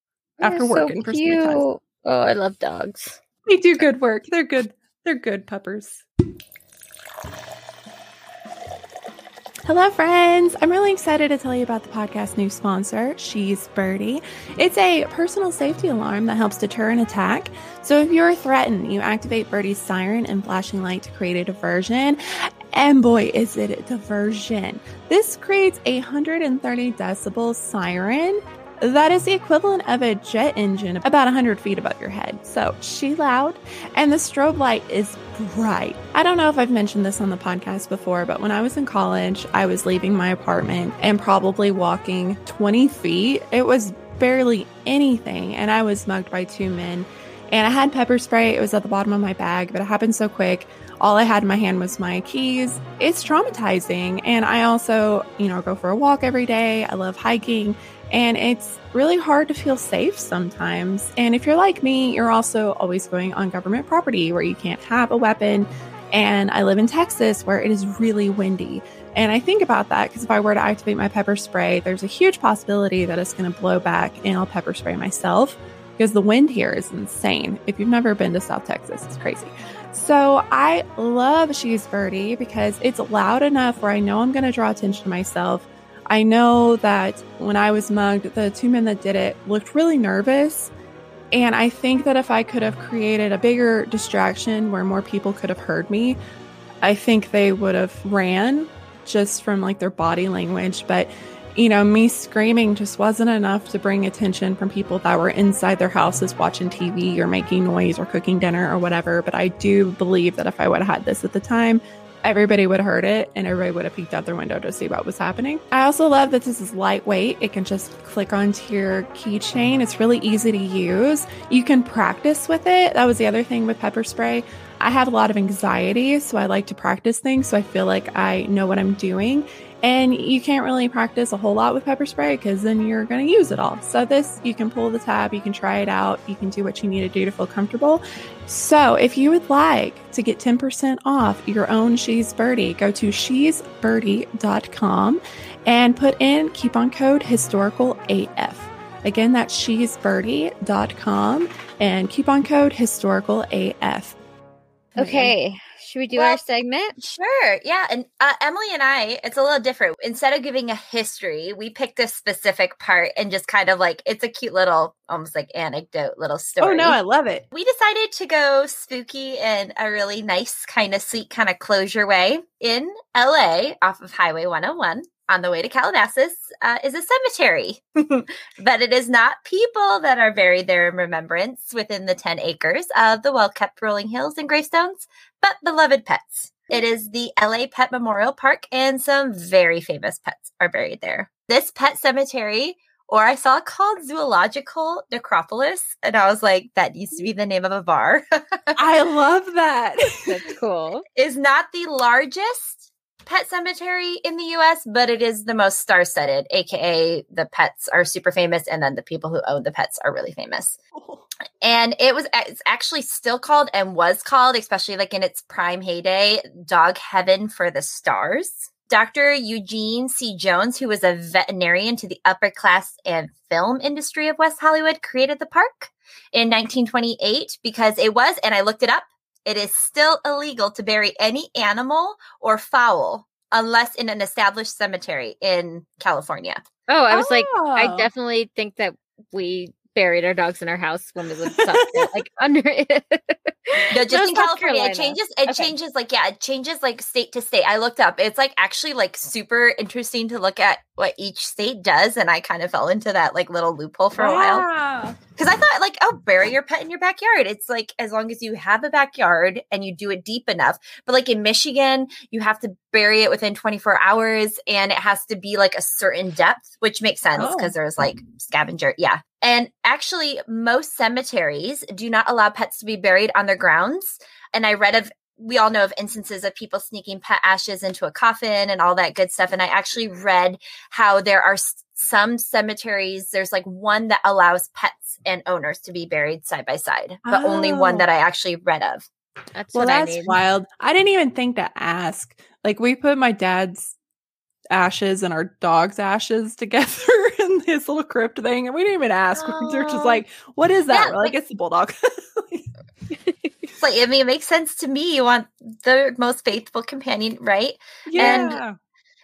after They're so working for so many times. cute. Oh, I love dogs. They do good work. They're good. They're good puppers. Hello, friends. I'm really excited to tell you about the podcast new sponsor, She's Birdie. It's a personal safety alarm that helps deter an attack. So if you're threatened, you activate Birdie's siren and flashing light to create a diversion. And boy, is it a diversion. This creates a 130 decibel siren that is the equivalent of a jet engine about 100 feet above your head. So she loud, and the strobe light is bright. I don't know if I've mentioned this on the podcast before, but when I was in college, I was leaving my apartment and probably walking 20 feet. It was barely anything, and I was mugged by two men. And I had pepper spray. It was at the bottom of my bag, but it happened so quick. All I had in my hand was my keys. It's traumatizing. And I also, you know, go for a walk every day. I love hiking. And it's really hard to feel safe sometimes. And if you're like me, you're also always going on government property where you can't have a weapon. And I live in Texas where it is really windy. And I think about that because if I were to activate my pepper spray, there's a huge possibility that it's going to blow back and I'll pepper spray myself because the wind here is insane. If you've never been to South Texas, it's crazy. So I love She's Birdie because it's loud enough where I know I'm going to draw attention to myself. I know that when I was mugged, the two men that did it looked really nervous. And I think that if I could have created a bigger distraction where more people could have heard me, I think they would have ran just from like their body language. But, you know, me screaming just wasn't enough to bring attention from people that were inside their houses watching TV or making noise or cooking dinner or whatever. But I do believe that if I would have had this at the time, everybody would have heard it and everybody would have peeked out their window to see what was happening. I also love that this is lightweight. It can just click onto your keychain. It's really easy to use. You can practice with it. That was the other thing with pepper spray. I have a lot of anxiety, so I like to practice things. So I feel like I know what I'm doing. And you can't really practice a whole lot with pepper spray because then you're going to use it all. So, this, you can pull the tab, you can try it out, you can do what you need to do to feel comfortable. So, if you would like to get 10% off your own She's Birdie, go to she'sbirdie.com and put in coupon code historical AF. Again, that's she'sbirdie.com and coupon code historical AF. Okay. Should we do Well, our segment? Sure. Yeah. And uh, Emily and I, it's a little different. Instead of giving a history, we picked a specific part and just kind of like, it's a cute little, almost like anecdote little story. Oh, no, I love it. we decided to go spooky in a really nice, kind of sweet, kind of closure way in LA off of Highway 101 on the way to Calabasas uh, is a cemetery. but it is not people that are buried there in remembrance within the 10 acres of the well kept rolling hills and gravestones, but beloved pets. It is the LA Pet Memorial Park, and some very famous pets are buried there. This pet cemetery, or I saw it called Zoological Necropolis, and I was like, that needs to be the name of a bar, I love that. That's cool. is not the largest pet cemetery in the US, but it is the most star studded, aka the pets are super famous, and then the people who own the pets are really famous. Oh. And it was it's actually still called and was called, especially like in its prime heyday, Dog Heaven for the Stars. Dr. Eugene C. Jones, who was a veterinarian to the upper class and film industry of West Hollywood, created the park in 1928 because it was, and I looked it up, it is still illegal to bury any animal or fowl unless in an established cemetery in California. Oh, I was like, I Oh. definitely think that we buried our dogs in our house when we lived up like under it. No, just That's in South California, it changes. It Okay. changes like yeah, it changes like state to state. I looked up. It's like actually like super interesting to look at what each state does, and I kind of fell into that like little loophole for a while ah. because I thought like, oh, bury your pet in your backyard. It's like as long as you have a backyard and you do it deep enough. But like in Michigan, you have to bury it within 24 hours, and it has to be like a certain depth, which makes sense Oh. because there's like scavenger. Yeah. And actually, most cemeteries do not allow pets to be buried on their grounds. And I read of, we all know of instances of people sneaking pet ashes into a coffin and all that good stuff. And I actually read how there are some cemeteries, there's like one that allows pets and owners to be buried side by side, but only one that oh. I actually read of. That's Well, what I that's need. wild. I didn't even think to ask. Like, we put my dad's ashes and our dog's ashes together in his little crypt thing, and we didn't even ask. we were just Oh. like, "What is that?" Yeah, we're like, "It's the bulldog." It's like, I mean, it makes sense to me. You want the most faithful companion, right? yeah.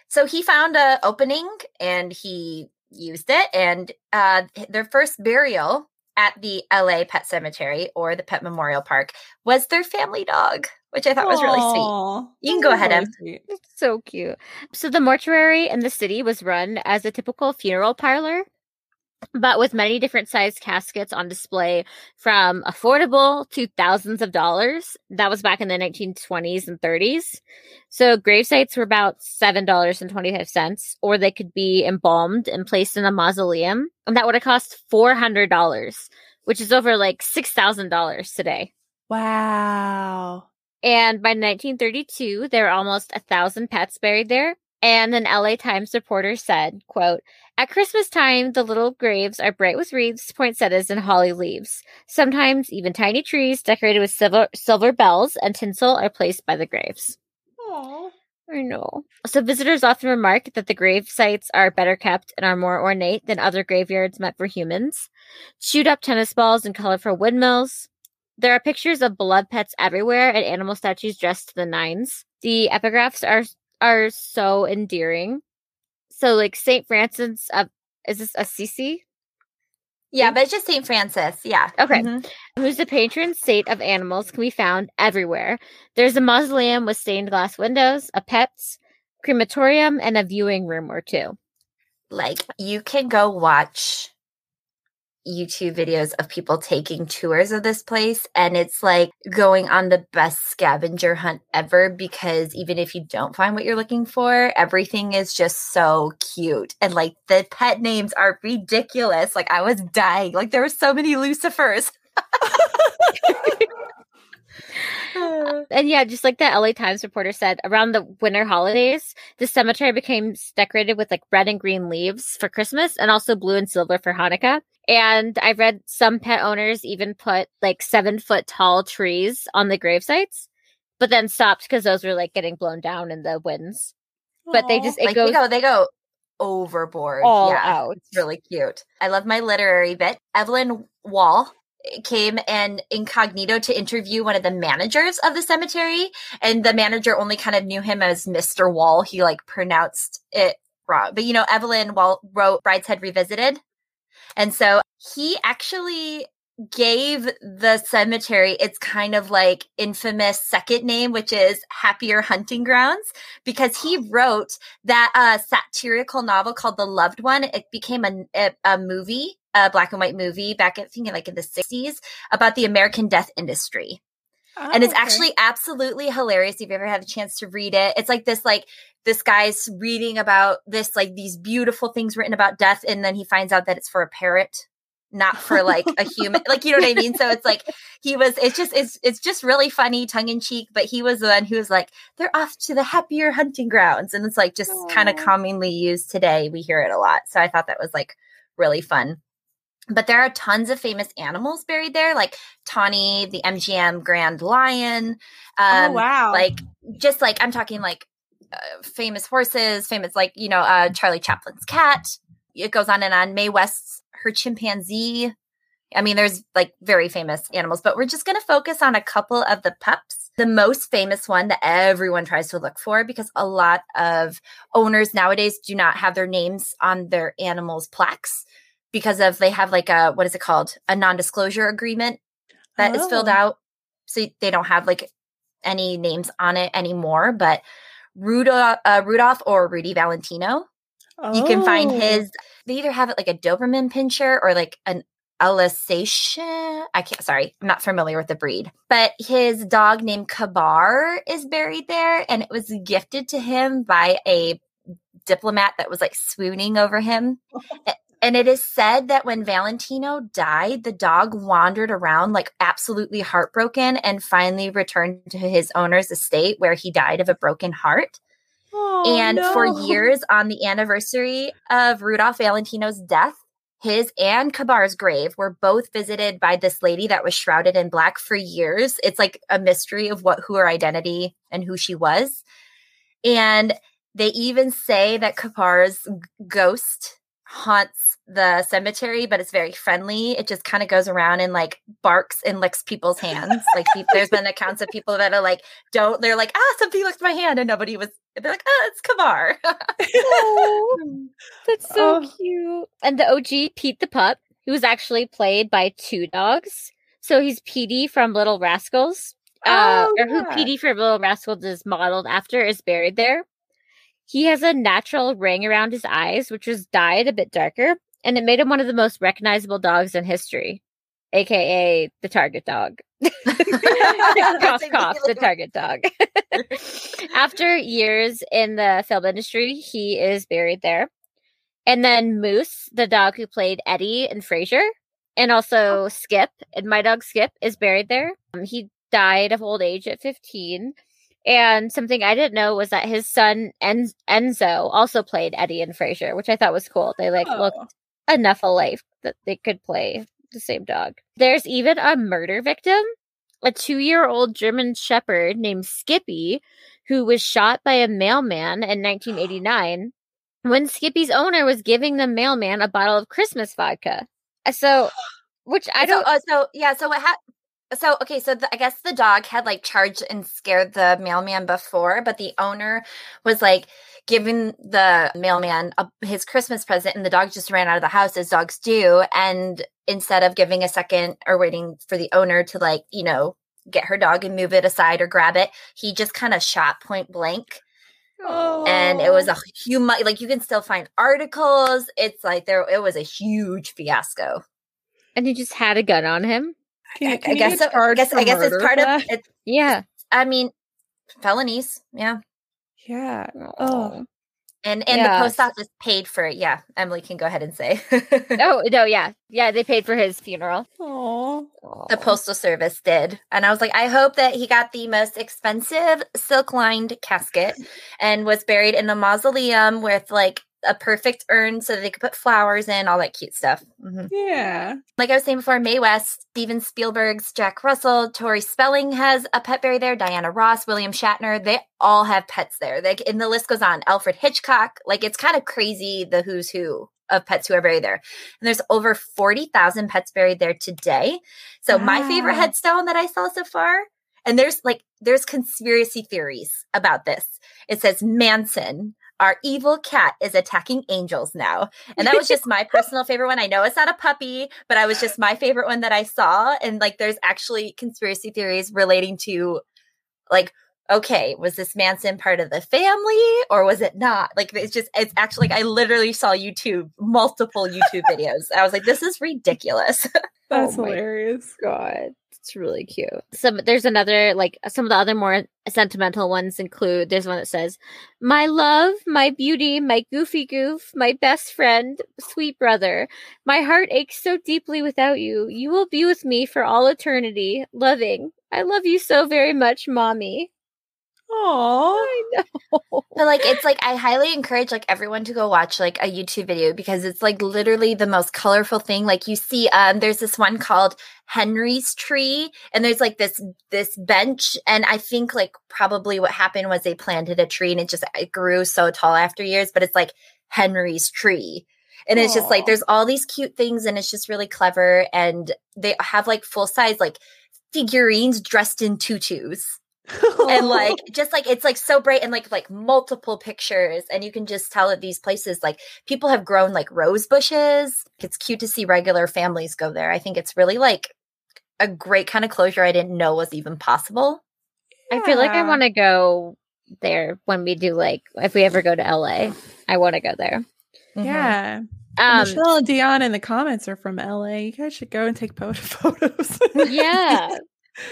So he found a opening and he used it. And uh, their first burial at the LA Pet Cemetery or the Pet Memorial Park was their family dog, which I thought was really sweet. You can go ahead, really Em. sweet. It's so cute. So the mortuary in the city was run as a typical funeral parlor, but with many different sized caskets on display from affordable to thousands of dollars. That was back in the 1920s and 30s. So grave sites were about $7.25, or they could be embalmed and placed in a mausoleum. And that would have cost $400, which is over like $6,000 today. Wow. And by 1932, there were almost a thousand pets buried there. And an LA Times reporter said, quote, At Christmas time, the little graves are bright with wreaths, poinsettias, and holly leaves. Sometimes even tiny trees decorated with silver, silver bells and tinsel are placed by the graves. Aw. I know. So visitors often remark that the grave sites are better kept and are more ornate than other graveyards meant for humans. Chewed up tennis balls and colorful windmills. There are pictures of beloved pets everywhere and animal statues dressed to the nines. The epigraphs are are so endearing. So like Saint Francis of is this Assisi? Yeah, but it's just St. Francis. Yeah. Okay. Mhm. who's the patron saint of animals, can be found everywhere. There's a mausoleum with stained glass windows, a pets, crematorium, and a viewing room or two. Like you can go watch YouTube videos of people taking tours of this place and it's like going on the best scavenger hunt ever because even if you don't find what you're looking for, everything is just so cute. And like the pet names are ridiculous. Like I was dying. Like there were so many Lucifers. and yeah, just like the LA Times reporter said, around the winter holidays, the cemetery became decorated with like red and green leaves for Christmas and also blue and silver for Hanukkah. And I've read some pet owners even put like seven foot tall trees on the grave sites, but then stopped because those were like getting blown down in the winds. But they just it like goes they go they go overboard. all yeah. out. It's really cute. I love my literary bit. Evelyn Waugh eh, came and incognito to interview one of the managers of the cemetery and the manager only kind of knew him as Mr. Wall. He like pronounced it wrong. But you know Evelyn Waugh wrote Brideshead Revisited. And so he actually gave the cemetery its kind of like infamous second name, which is Happier Hunting Grounds, because he wrote that uh, satirical novel called The Loved One. It became a, a, a movie, a black and white movie back, I think, like in the 60s about the American death industry and it's Oh, okay. actually absolutely hilarious if you ever had a chance to read it. It's like this like this guy's reading about this like these beautiful things written about death and then he finds out that it's for a parrot not for like a human like you know what i mean? So it's like he was it's just it's it's just really funny tongue-in-cheek but he was the one who was like they're off to the happier hunting grounds. And it's like just kind of commonly used today. We hear it a lot. So i thought that was like really fun but there are tons of famous animals buried there, like Tawny, the MGM Grand Lion. Um, oh wow. Like, just like I'm talking like uh, famous horses, famous like you know uh, Charlie Chaplin's cat. It goes on and on. Mae West's her chimpanzee. I mean, there's like very famous animals, but we're just going to focus on a couple of the pups. The most famous one that everyone tries to look for because a lot of owners nowadays do not have their names on their animals' plaques because of they have like a what is it called a non-disclosure agreement that is filled Oh. out so they don't have like any names on it anymore but rudolph, uh, rudolph or rudy valentino you can find Oh. his they either have it like a doberman pinscher or like an alsatian i can't sorry i'm not familiar with the breed but his dog named kabar is buried there and it was gifted to him by a diplomat that was like swooning over him A- and it is said that when valentino died the dog wandered around like absolutely heartbroken and finally returned to his owner's estate where he died of a broken heart Oh, and for years on the anniversary of Rudolph Valentino's death, his and Kabar's grave were both visited by this lady that was shrouded in black for years. It's like a mystery of what who her identity and who she was. And they even say that Kabar's ghost haunts the cemetery, but it's very friendly. It just kind of goes around and like barks and licks people's hands. like there's been accounts of people that are like, don't they're like, ah, something licked my hand, and nobody was. They're like, oh, it's Kabar. Oh, that's so Oh. cute. And the OG Pete the pup, who was actually played by two dogs. So he's Petey from Little Rascals, uh, Oh, or who. Petey from Little Rascals is modeled after, is buried there. He has a natural ring around his eyes, which was dyed a bit darker, and it made him one of the most recognizable dogs in history, aka the target dog. cough, cough, the target dog. After years in the film industry, he is buried there. And then Moose, the dog who played Eddie in Frasier, and also Skip, and my dog Skip is buried there. Um, he died of old age at 15. And something I didn't know was that his son En- Enzo also played Eddie and Frasier, which I thought was cool. They like looked Oh. enough alike that they could play the same dog. There's even a murder victim, a two year old German Shepherd named Skippy, who was shot by a mailman in 1989 when Skippy's owner was giving the mailman a bottle of Christmas vodka. So, which I don't. So, uh, so yeah. So what happened? So okay. So the, I guess the dog had like charged and scared the mailman before, but the owner was like giving the mailman a, his Christmas present, and the dog just ran out of the house as dogs do. And instead of giving a second or waiting for the owner to like you know get her dog and move it aside or grab it, he just kind of shot point blank Oh. and it was a huge like you can still find articles it's like there it was a huge fiasco and he just had a gun on him. Can, I, can I guess so, I guess I guess it's part of it. Yeah. I mean, felonies. Yeah. Yeah. Oh. oh. And and Yeah. the post office paid for it. Yeah, Emily can go ahead and say. Oh no, yeah, yeah. They paid for his funeral. Aw. the postal service did and i was like i hope that he got the most expensive silk lined casket and was buried in a mausoleum with like a perfect urn so that they could put flowers in all that cute stuff Mhm. Yeah. like i was saying before Mae West steven spielberg's jack russell tori spelling has a pet buried there diana ross william shatner they all have pets there like and the list goes on alfred hitchcock like it's kind of crazy the who's who of pets who are buried there and there's over 40,000 pets buried there today so my favorite headstone that I saw so far, and there's like there's conspiracy theories about this. It says Manson, our evil cat, is attacking angels now. And that was just my personal favorite one. I know it's not a puppy, but I was just my favorite one that I saw. And like there's actually conspiracy theories relating to like okay, was this Manson part of the family or was it not? Like it's just it's actually like I literally saw YouTube multiple YouTube videos. I was like, this is ridiculous. That's Oh hilarious. God, it's really cute. Some there's another like some of the other more sentimental ones include there's one that says, "My love, my beauty, my goofy goof, my best friend, sweet brother. My heart aches so deeply without you. You will be with me for all eternity. Loving, I love you so very much, mommy." Aw. I know. But like it's like I highly encourage like everyone to go watch like a YouTube video because it's like literally the most colorful thing. Like you see um there's this one called Henry's tree and there's like this this bench and I think like probably what happened was they planted a tree and it just it grew so tall after years but it's like Henry's tree. And it's just like there's all these cute things and it's just really clever and they have like full size like figurines dressed in tutus and like just like it's like so bright and like like multiple pictures and you can just tell that these places like people have grown like rose bushes it's cute to see regular families go there i think it's really like a great kind of closure i didn't know was even possible I feel like I want to go there when we do like if we ever go to LA. I want to go there. Mhm. Yeah. Um, Michelle and Dion in the comments are from LA. You guys should go and take po- photos. yeah.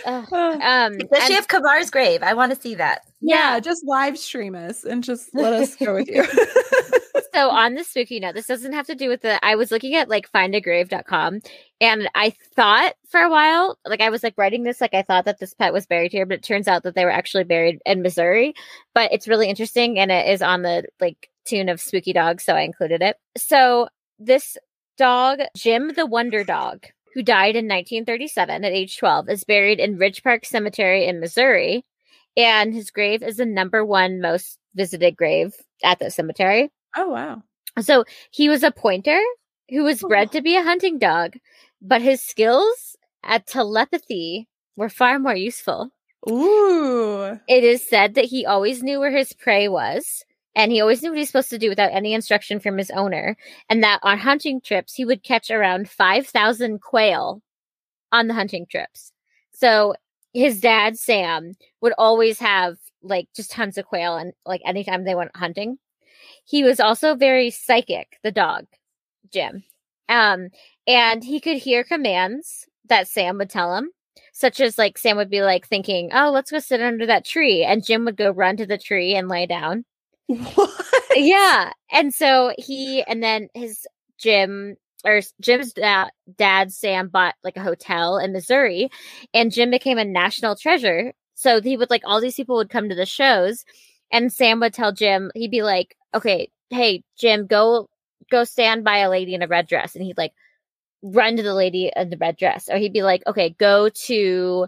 Ugh. Uh, Um, especially and- if kabar's grave i want to see that yeah, just live stream us and just let us go with you. so on the spooky note, this doesn't have to do with the. I was looking at like findagrave.com and I thought for a while, like I was like writing this, like I thought that this pet was buried here, but it turns out that they were actually buried in Missouri. But it's really interesting and it is on the like tune of spooky dogs, so I included it. So this dog, Jim the Wonder Dog, who died in 1937 at age 12, is buried in Ridge Park Cemetery in Missouri. And his grave is the number one most visited grave at the cemetery. oh wow. So he was a pointer who was bred Oh. to be a hunting dog, but his skills at telepathy were far more useful. Ooh. It is said that he always knew where his prey was, and he always knew what he's supposed to do without any instruction from his owner, and that on hunting trips, he would catch around 5,000 quail on the hunting trips. So his dad, Sam, would always have like just tons of quail, and like anytime they went hunting. He was also very psychic, the dog, Jim. Um, and he could hear commands that Sam would tell him such as like Sam would be like thinking, "Oh, let's go sit under that tree," and Jim would go run to the tree and lay down. What? Yeah, and so he and then his Jim or Jim's da- dad Sam bought like a hotel in Missouri, and Jim became a national treasure. So he would like all these people would come to the shows, and Sam would tell Jim he'd be like, "Okay, hey Jim, go go stand by a lady in a red dress," and he'd like run to the lady in the red dress, or he'd be like, "Okay, go to."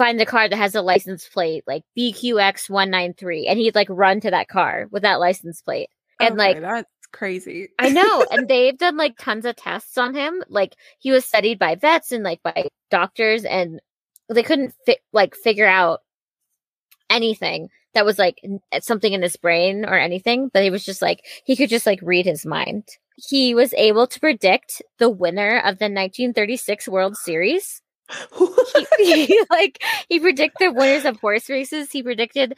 Find the car that has a license plate like BQX one nine three, and he'd like run to that car with that license plate. And like that's crazy. I know, and they've done like tons of tests on him. Like he was studied by vets and like by doctors, and they couldn't fi- like figure out anything that was like something in his brain or anything. But he was just like he could just like read his mind. He was able to predict the winner of the 1936 World Series. He, he, like he predicted winners of horse races. He predicted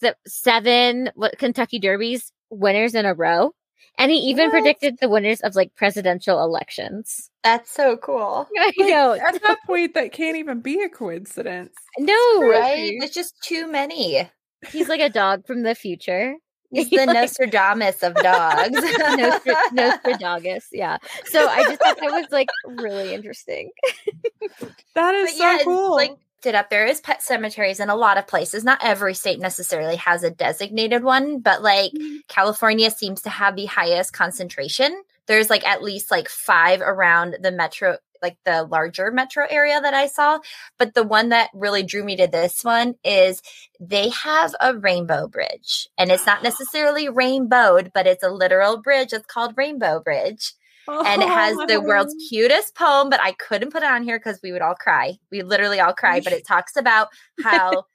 the seven what Kentucky Derbies winners in a row. And he even What? predicted the winners of like presidential elections. that's so cool I Like, know. At that point, that can't even be a coincidence. No, right crazy. there's just too many he's like a dog from the future. He's the Nostradamus of dogs. Nostra- Nostradamus. Yeah. So I just thought that was like really interesting. That is But so yeah, it's cool. like it up. There is pet cemeteries in a lot of places. Not every state necessarily has a designated one, but like Mm-hmm. California seems to have the highest concentration. There's like at least like five around the metro, like the larger metro area that I saw. But the one that really drew me to this one is they have a rainbow bridge. And it's not necessarily rainbowed, but it's a literal bridge. It's called Rainbow Bridge and it has the world's Oh. cutest poem, but I couldn't put it on here because we would all cry. We literally all cry, but it talks about how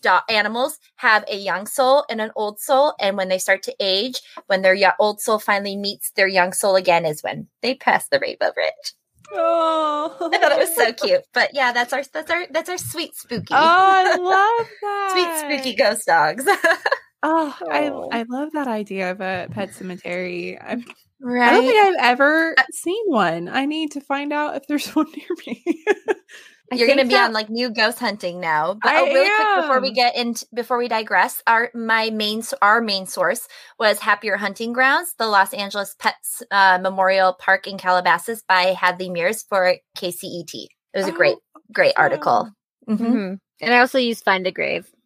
do- animals have a young soul and an old soul, and when they start to age, when their yo- old soul finally meets their young soul again, is when they pass the rainbow bridge. Oh, I thought it was so cute, but yeah, that's our that's our that's our sweet spooky, Oh, I love that. sweet spooky ghost dogs. Oh, Oh. I I love that idea of a pet cemetery. I've, right? I don't think I've ever uh seen one. I need to find out if there's one near me. I You're going to be that- on like new ghost hunting now. But I oh, really quick before we am. get into before we digress, our my main our main source was Happier Hunting Grounds, the Los Angeles Pets uh, Memorial Park in Calabasas by Hadley Mears for KCET. It was a great Oh, great article. Mhm. Mhm. And I also used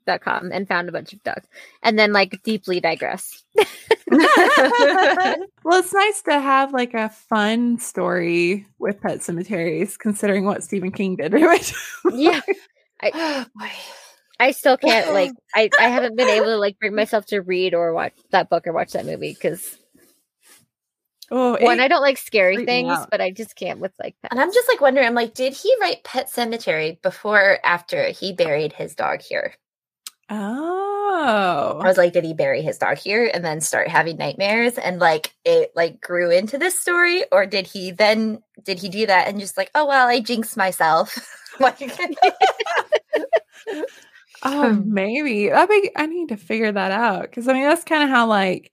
findagrave.com and found a bunch of dogs. And then like deeply digress. well, it's nice to have like a fun story with pet cemeteries, considering what Stephen King did to it. Yeah. Oh, boy. I still can't like I, I haven't been able to like bring myself to read or watch that book or watch that movie because oh, one, it- I don't like scary things, out. but I just can't with like that. And I'm just like wondering, I'm like, did he write Pet Sematary before or after he buried his dog here? Oh, I was like, did he bury his dog here and then start having nightmares and like it like grew into this story? Or did he then did he do that and just like, oh well, I jinxed myself? like Oh, Hmm. maybe. I be, I need to figure that out because I mean that's kind of how like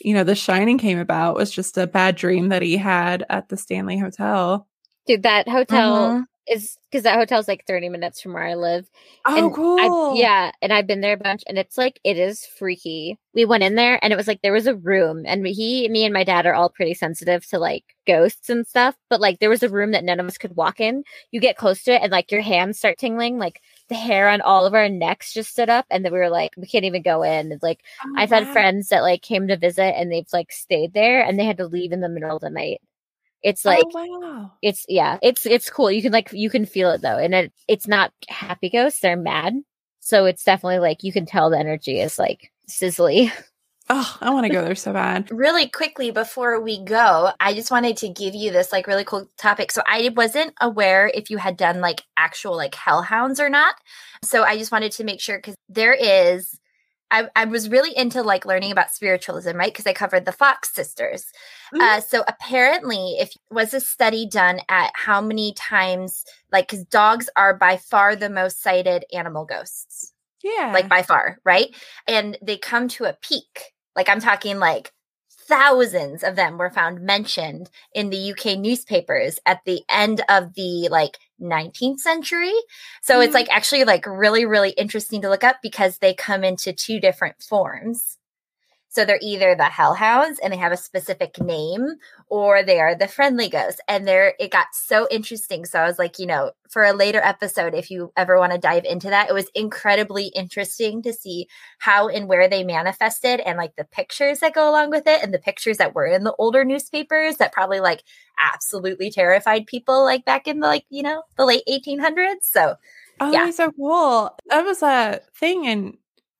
you know The Shining came about was just a bad dream that he had at the Stanley Hotel. Dude, that hotel Mhm. Is because that hotel's like 30 minutes from where I live. Oh, and cool. I've, yeah, and I've been there a bunch, and it's like it is freaky. We went in there, and it was like there was a room, and he, me, and my dad are all pretty sensitive to like ghosts and stuff. But like there was a room that none of us could walk in. You get close to it, and like your hands start tingling. Like the hair on all of our necks just stood up, and then we were like, we can't even go in. It's like Oh, I've had friends that like came to visit, and they've like stayed there, and they had to leave in the middle of the night. It's oh, like oh, wow. it's yeah it's it's cool you can like you can feel it though and it it's not happy ghosts they're mad so it's definitely like you can tell the energy is like sizzly Oh, I want to go there so bad. really quickly before we go, I just wanted to give you this like really cool topic. So I wasn't aware if you had done like actual like hellhounds or not. So I just wanted to make sure because there is I, I was really into like learning about spiritualism, right? Because I covered the Fox sisters. Uh, so apparently, if was a study done at how many times, like, because dogs are by far the most cited animal ghosts, Yeah. like by far, right? And they come to a peak. Like I'm talking like thousands of them were found mentioned in the UK newspapers at the end of the like 19th century. So it's Mhm. like actually like really really interesting to look up because they come into two different forms. So they're either the hellhounds and they have a specific name or they are the friendly ghosts. And there it got so interesting. So I was like, you know, for a later episode, if you ever want to dive into that, it was incredibly interesting to see how and where they manifested and like the pictures that go along with it and the pictures that were in the older newspapers that probably like absolutely terrified people like back in the like, you know, the late 1800s. So oh, yeah. so cool. That was a thing, and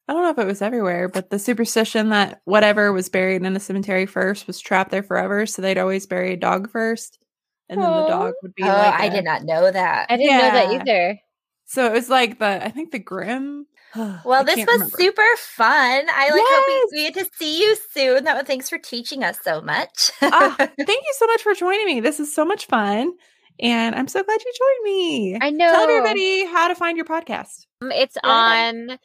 I don't know if it was everywhere, but the superstition that whatever was buried in a cemetery first was trapped there forever. So they'd always bury a dog first, and then the dog would be oh, like. I a- did not know that. i didn't know that either So it was like the I think the Grim. Well, I this was remember. super fun. I like Yes! hope we, we get to see you soon. That one, thanks for teaching us so much. ah, thank you so much for joining me. This is so much fun. And I'm so glad you joined me. i know Tell everybody how to find your podcast. Um, it's Go ahead. on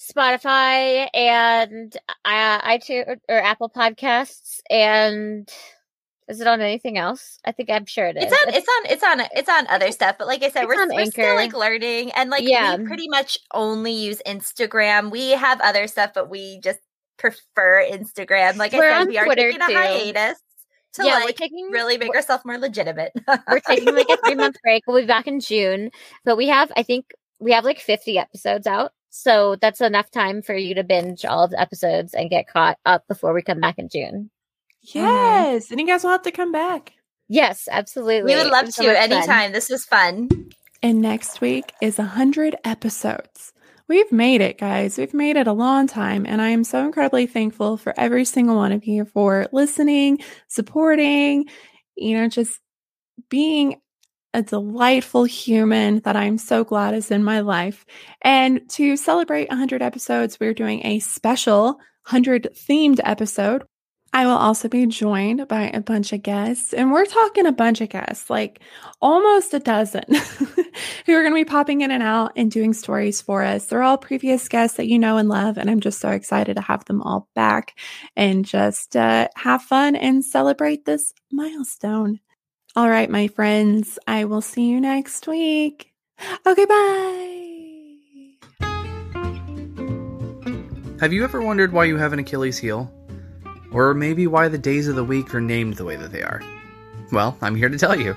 spotify and uh, itunes or apple podcasts and is it on anything else i think i'm sure it is it's on it's on it's on it's on other stuff but like i said It's we're, we're still like learning and like Yeah. we pretty much only use instagram we have other stuff but we just prefer Instagram. Like We're I said, we are Twitter, taking a too. hiatus to yeah, we're like taking really make ourselves more legitimate. we're taking like a three month break. We'll be back in June, but we have, I think, we have like 50 episodes out. So that's enough time for you to binge all of the episodes and get caught up before we come back in June. Mm-hmm. Yes. And you guys will have to come back. Yes, absolutely. we would love so to much fun. anytime. This was fun. And next week is 100 episodes. We've made it, guys. We've made it a long time. And I am so incredibly thankful for every single one of you for listening, supporting, you know, just being a delightful human that I'm so glad is in my life. And to celebrate 100 episodes, we're doing a special 100 themed episode. I will also be joined by a bunch of guests, and we're talking a bunch of guests, like almost a dozen, who are going to be popping in and out and doing stories for us. They're all previous guests that you know and love, and I'm just so excited to have them all back and just uh, have fun and celebrate this milestone. All right, my friends, I will see you next week. Okay, bye. Have you ever wondered why you have an Achilles heel? Or maybe why the days of the week are named the way that they are? Well, I'm here to tell you.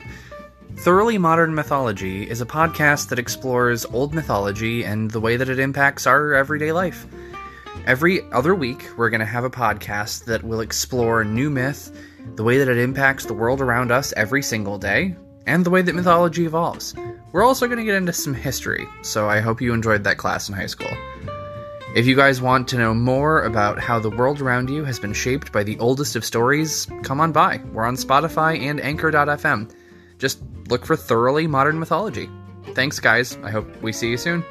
Thoroughly Modern Mythology is a podcast that explores old mythology and the way that it impacts our everyday life. Every other week, we're going to have a podcast that will explore new myth, the way that it impacts the world around us every single day, and the way that mythology evolves. We're also going to get into some history, so I hope you enjoyed that class in high school. If you guys want to know more about how the world around you has been shaped by the oldest of stories, come on by. We're on Spotify and Anchor.fm. Just look for Thoroughly Modern Mythology. Thanks, guys. I hope we see you soon.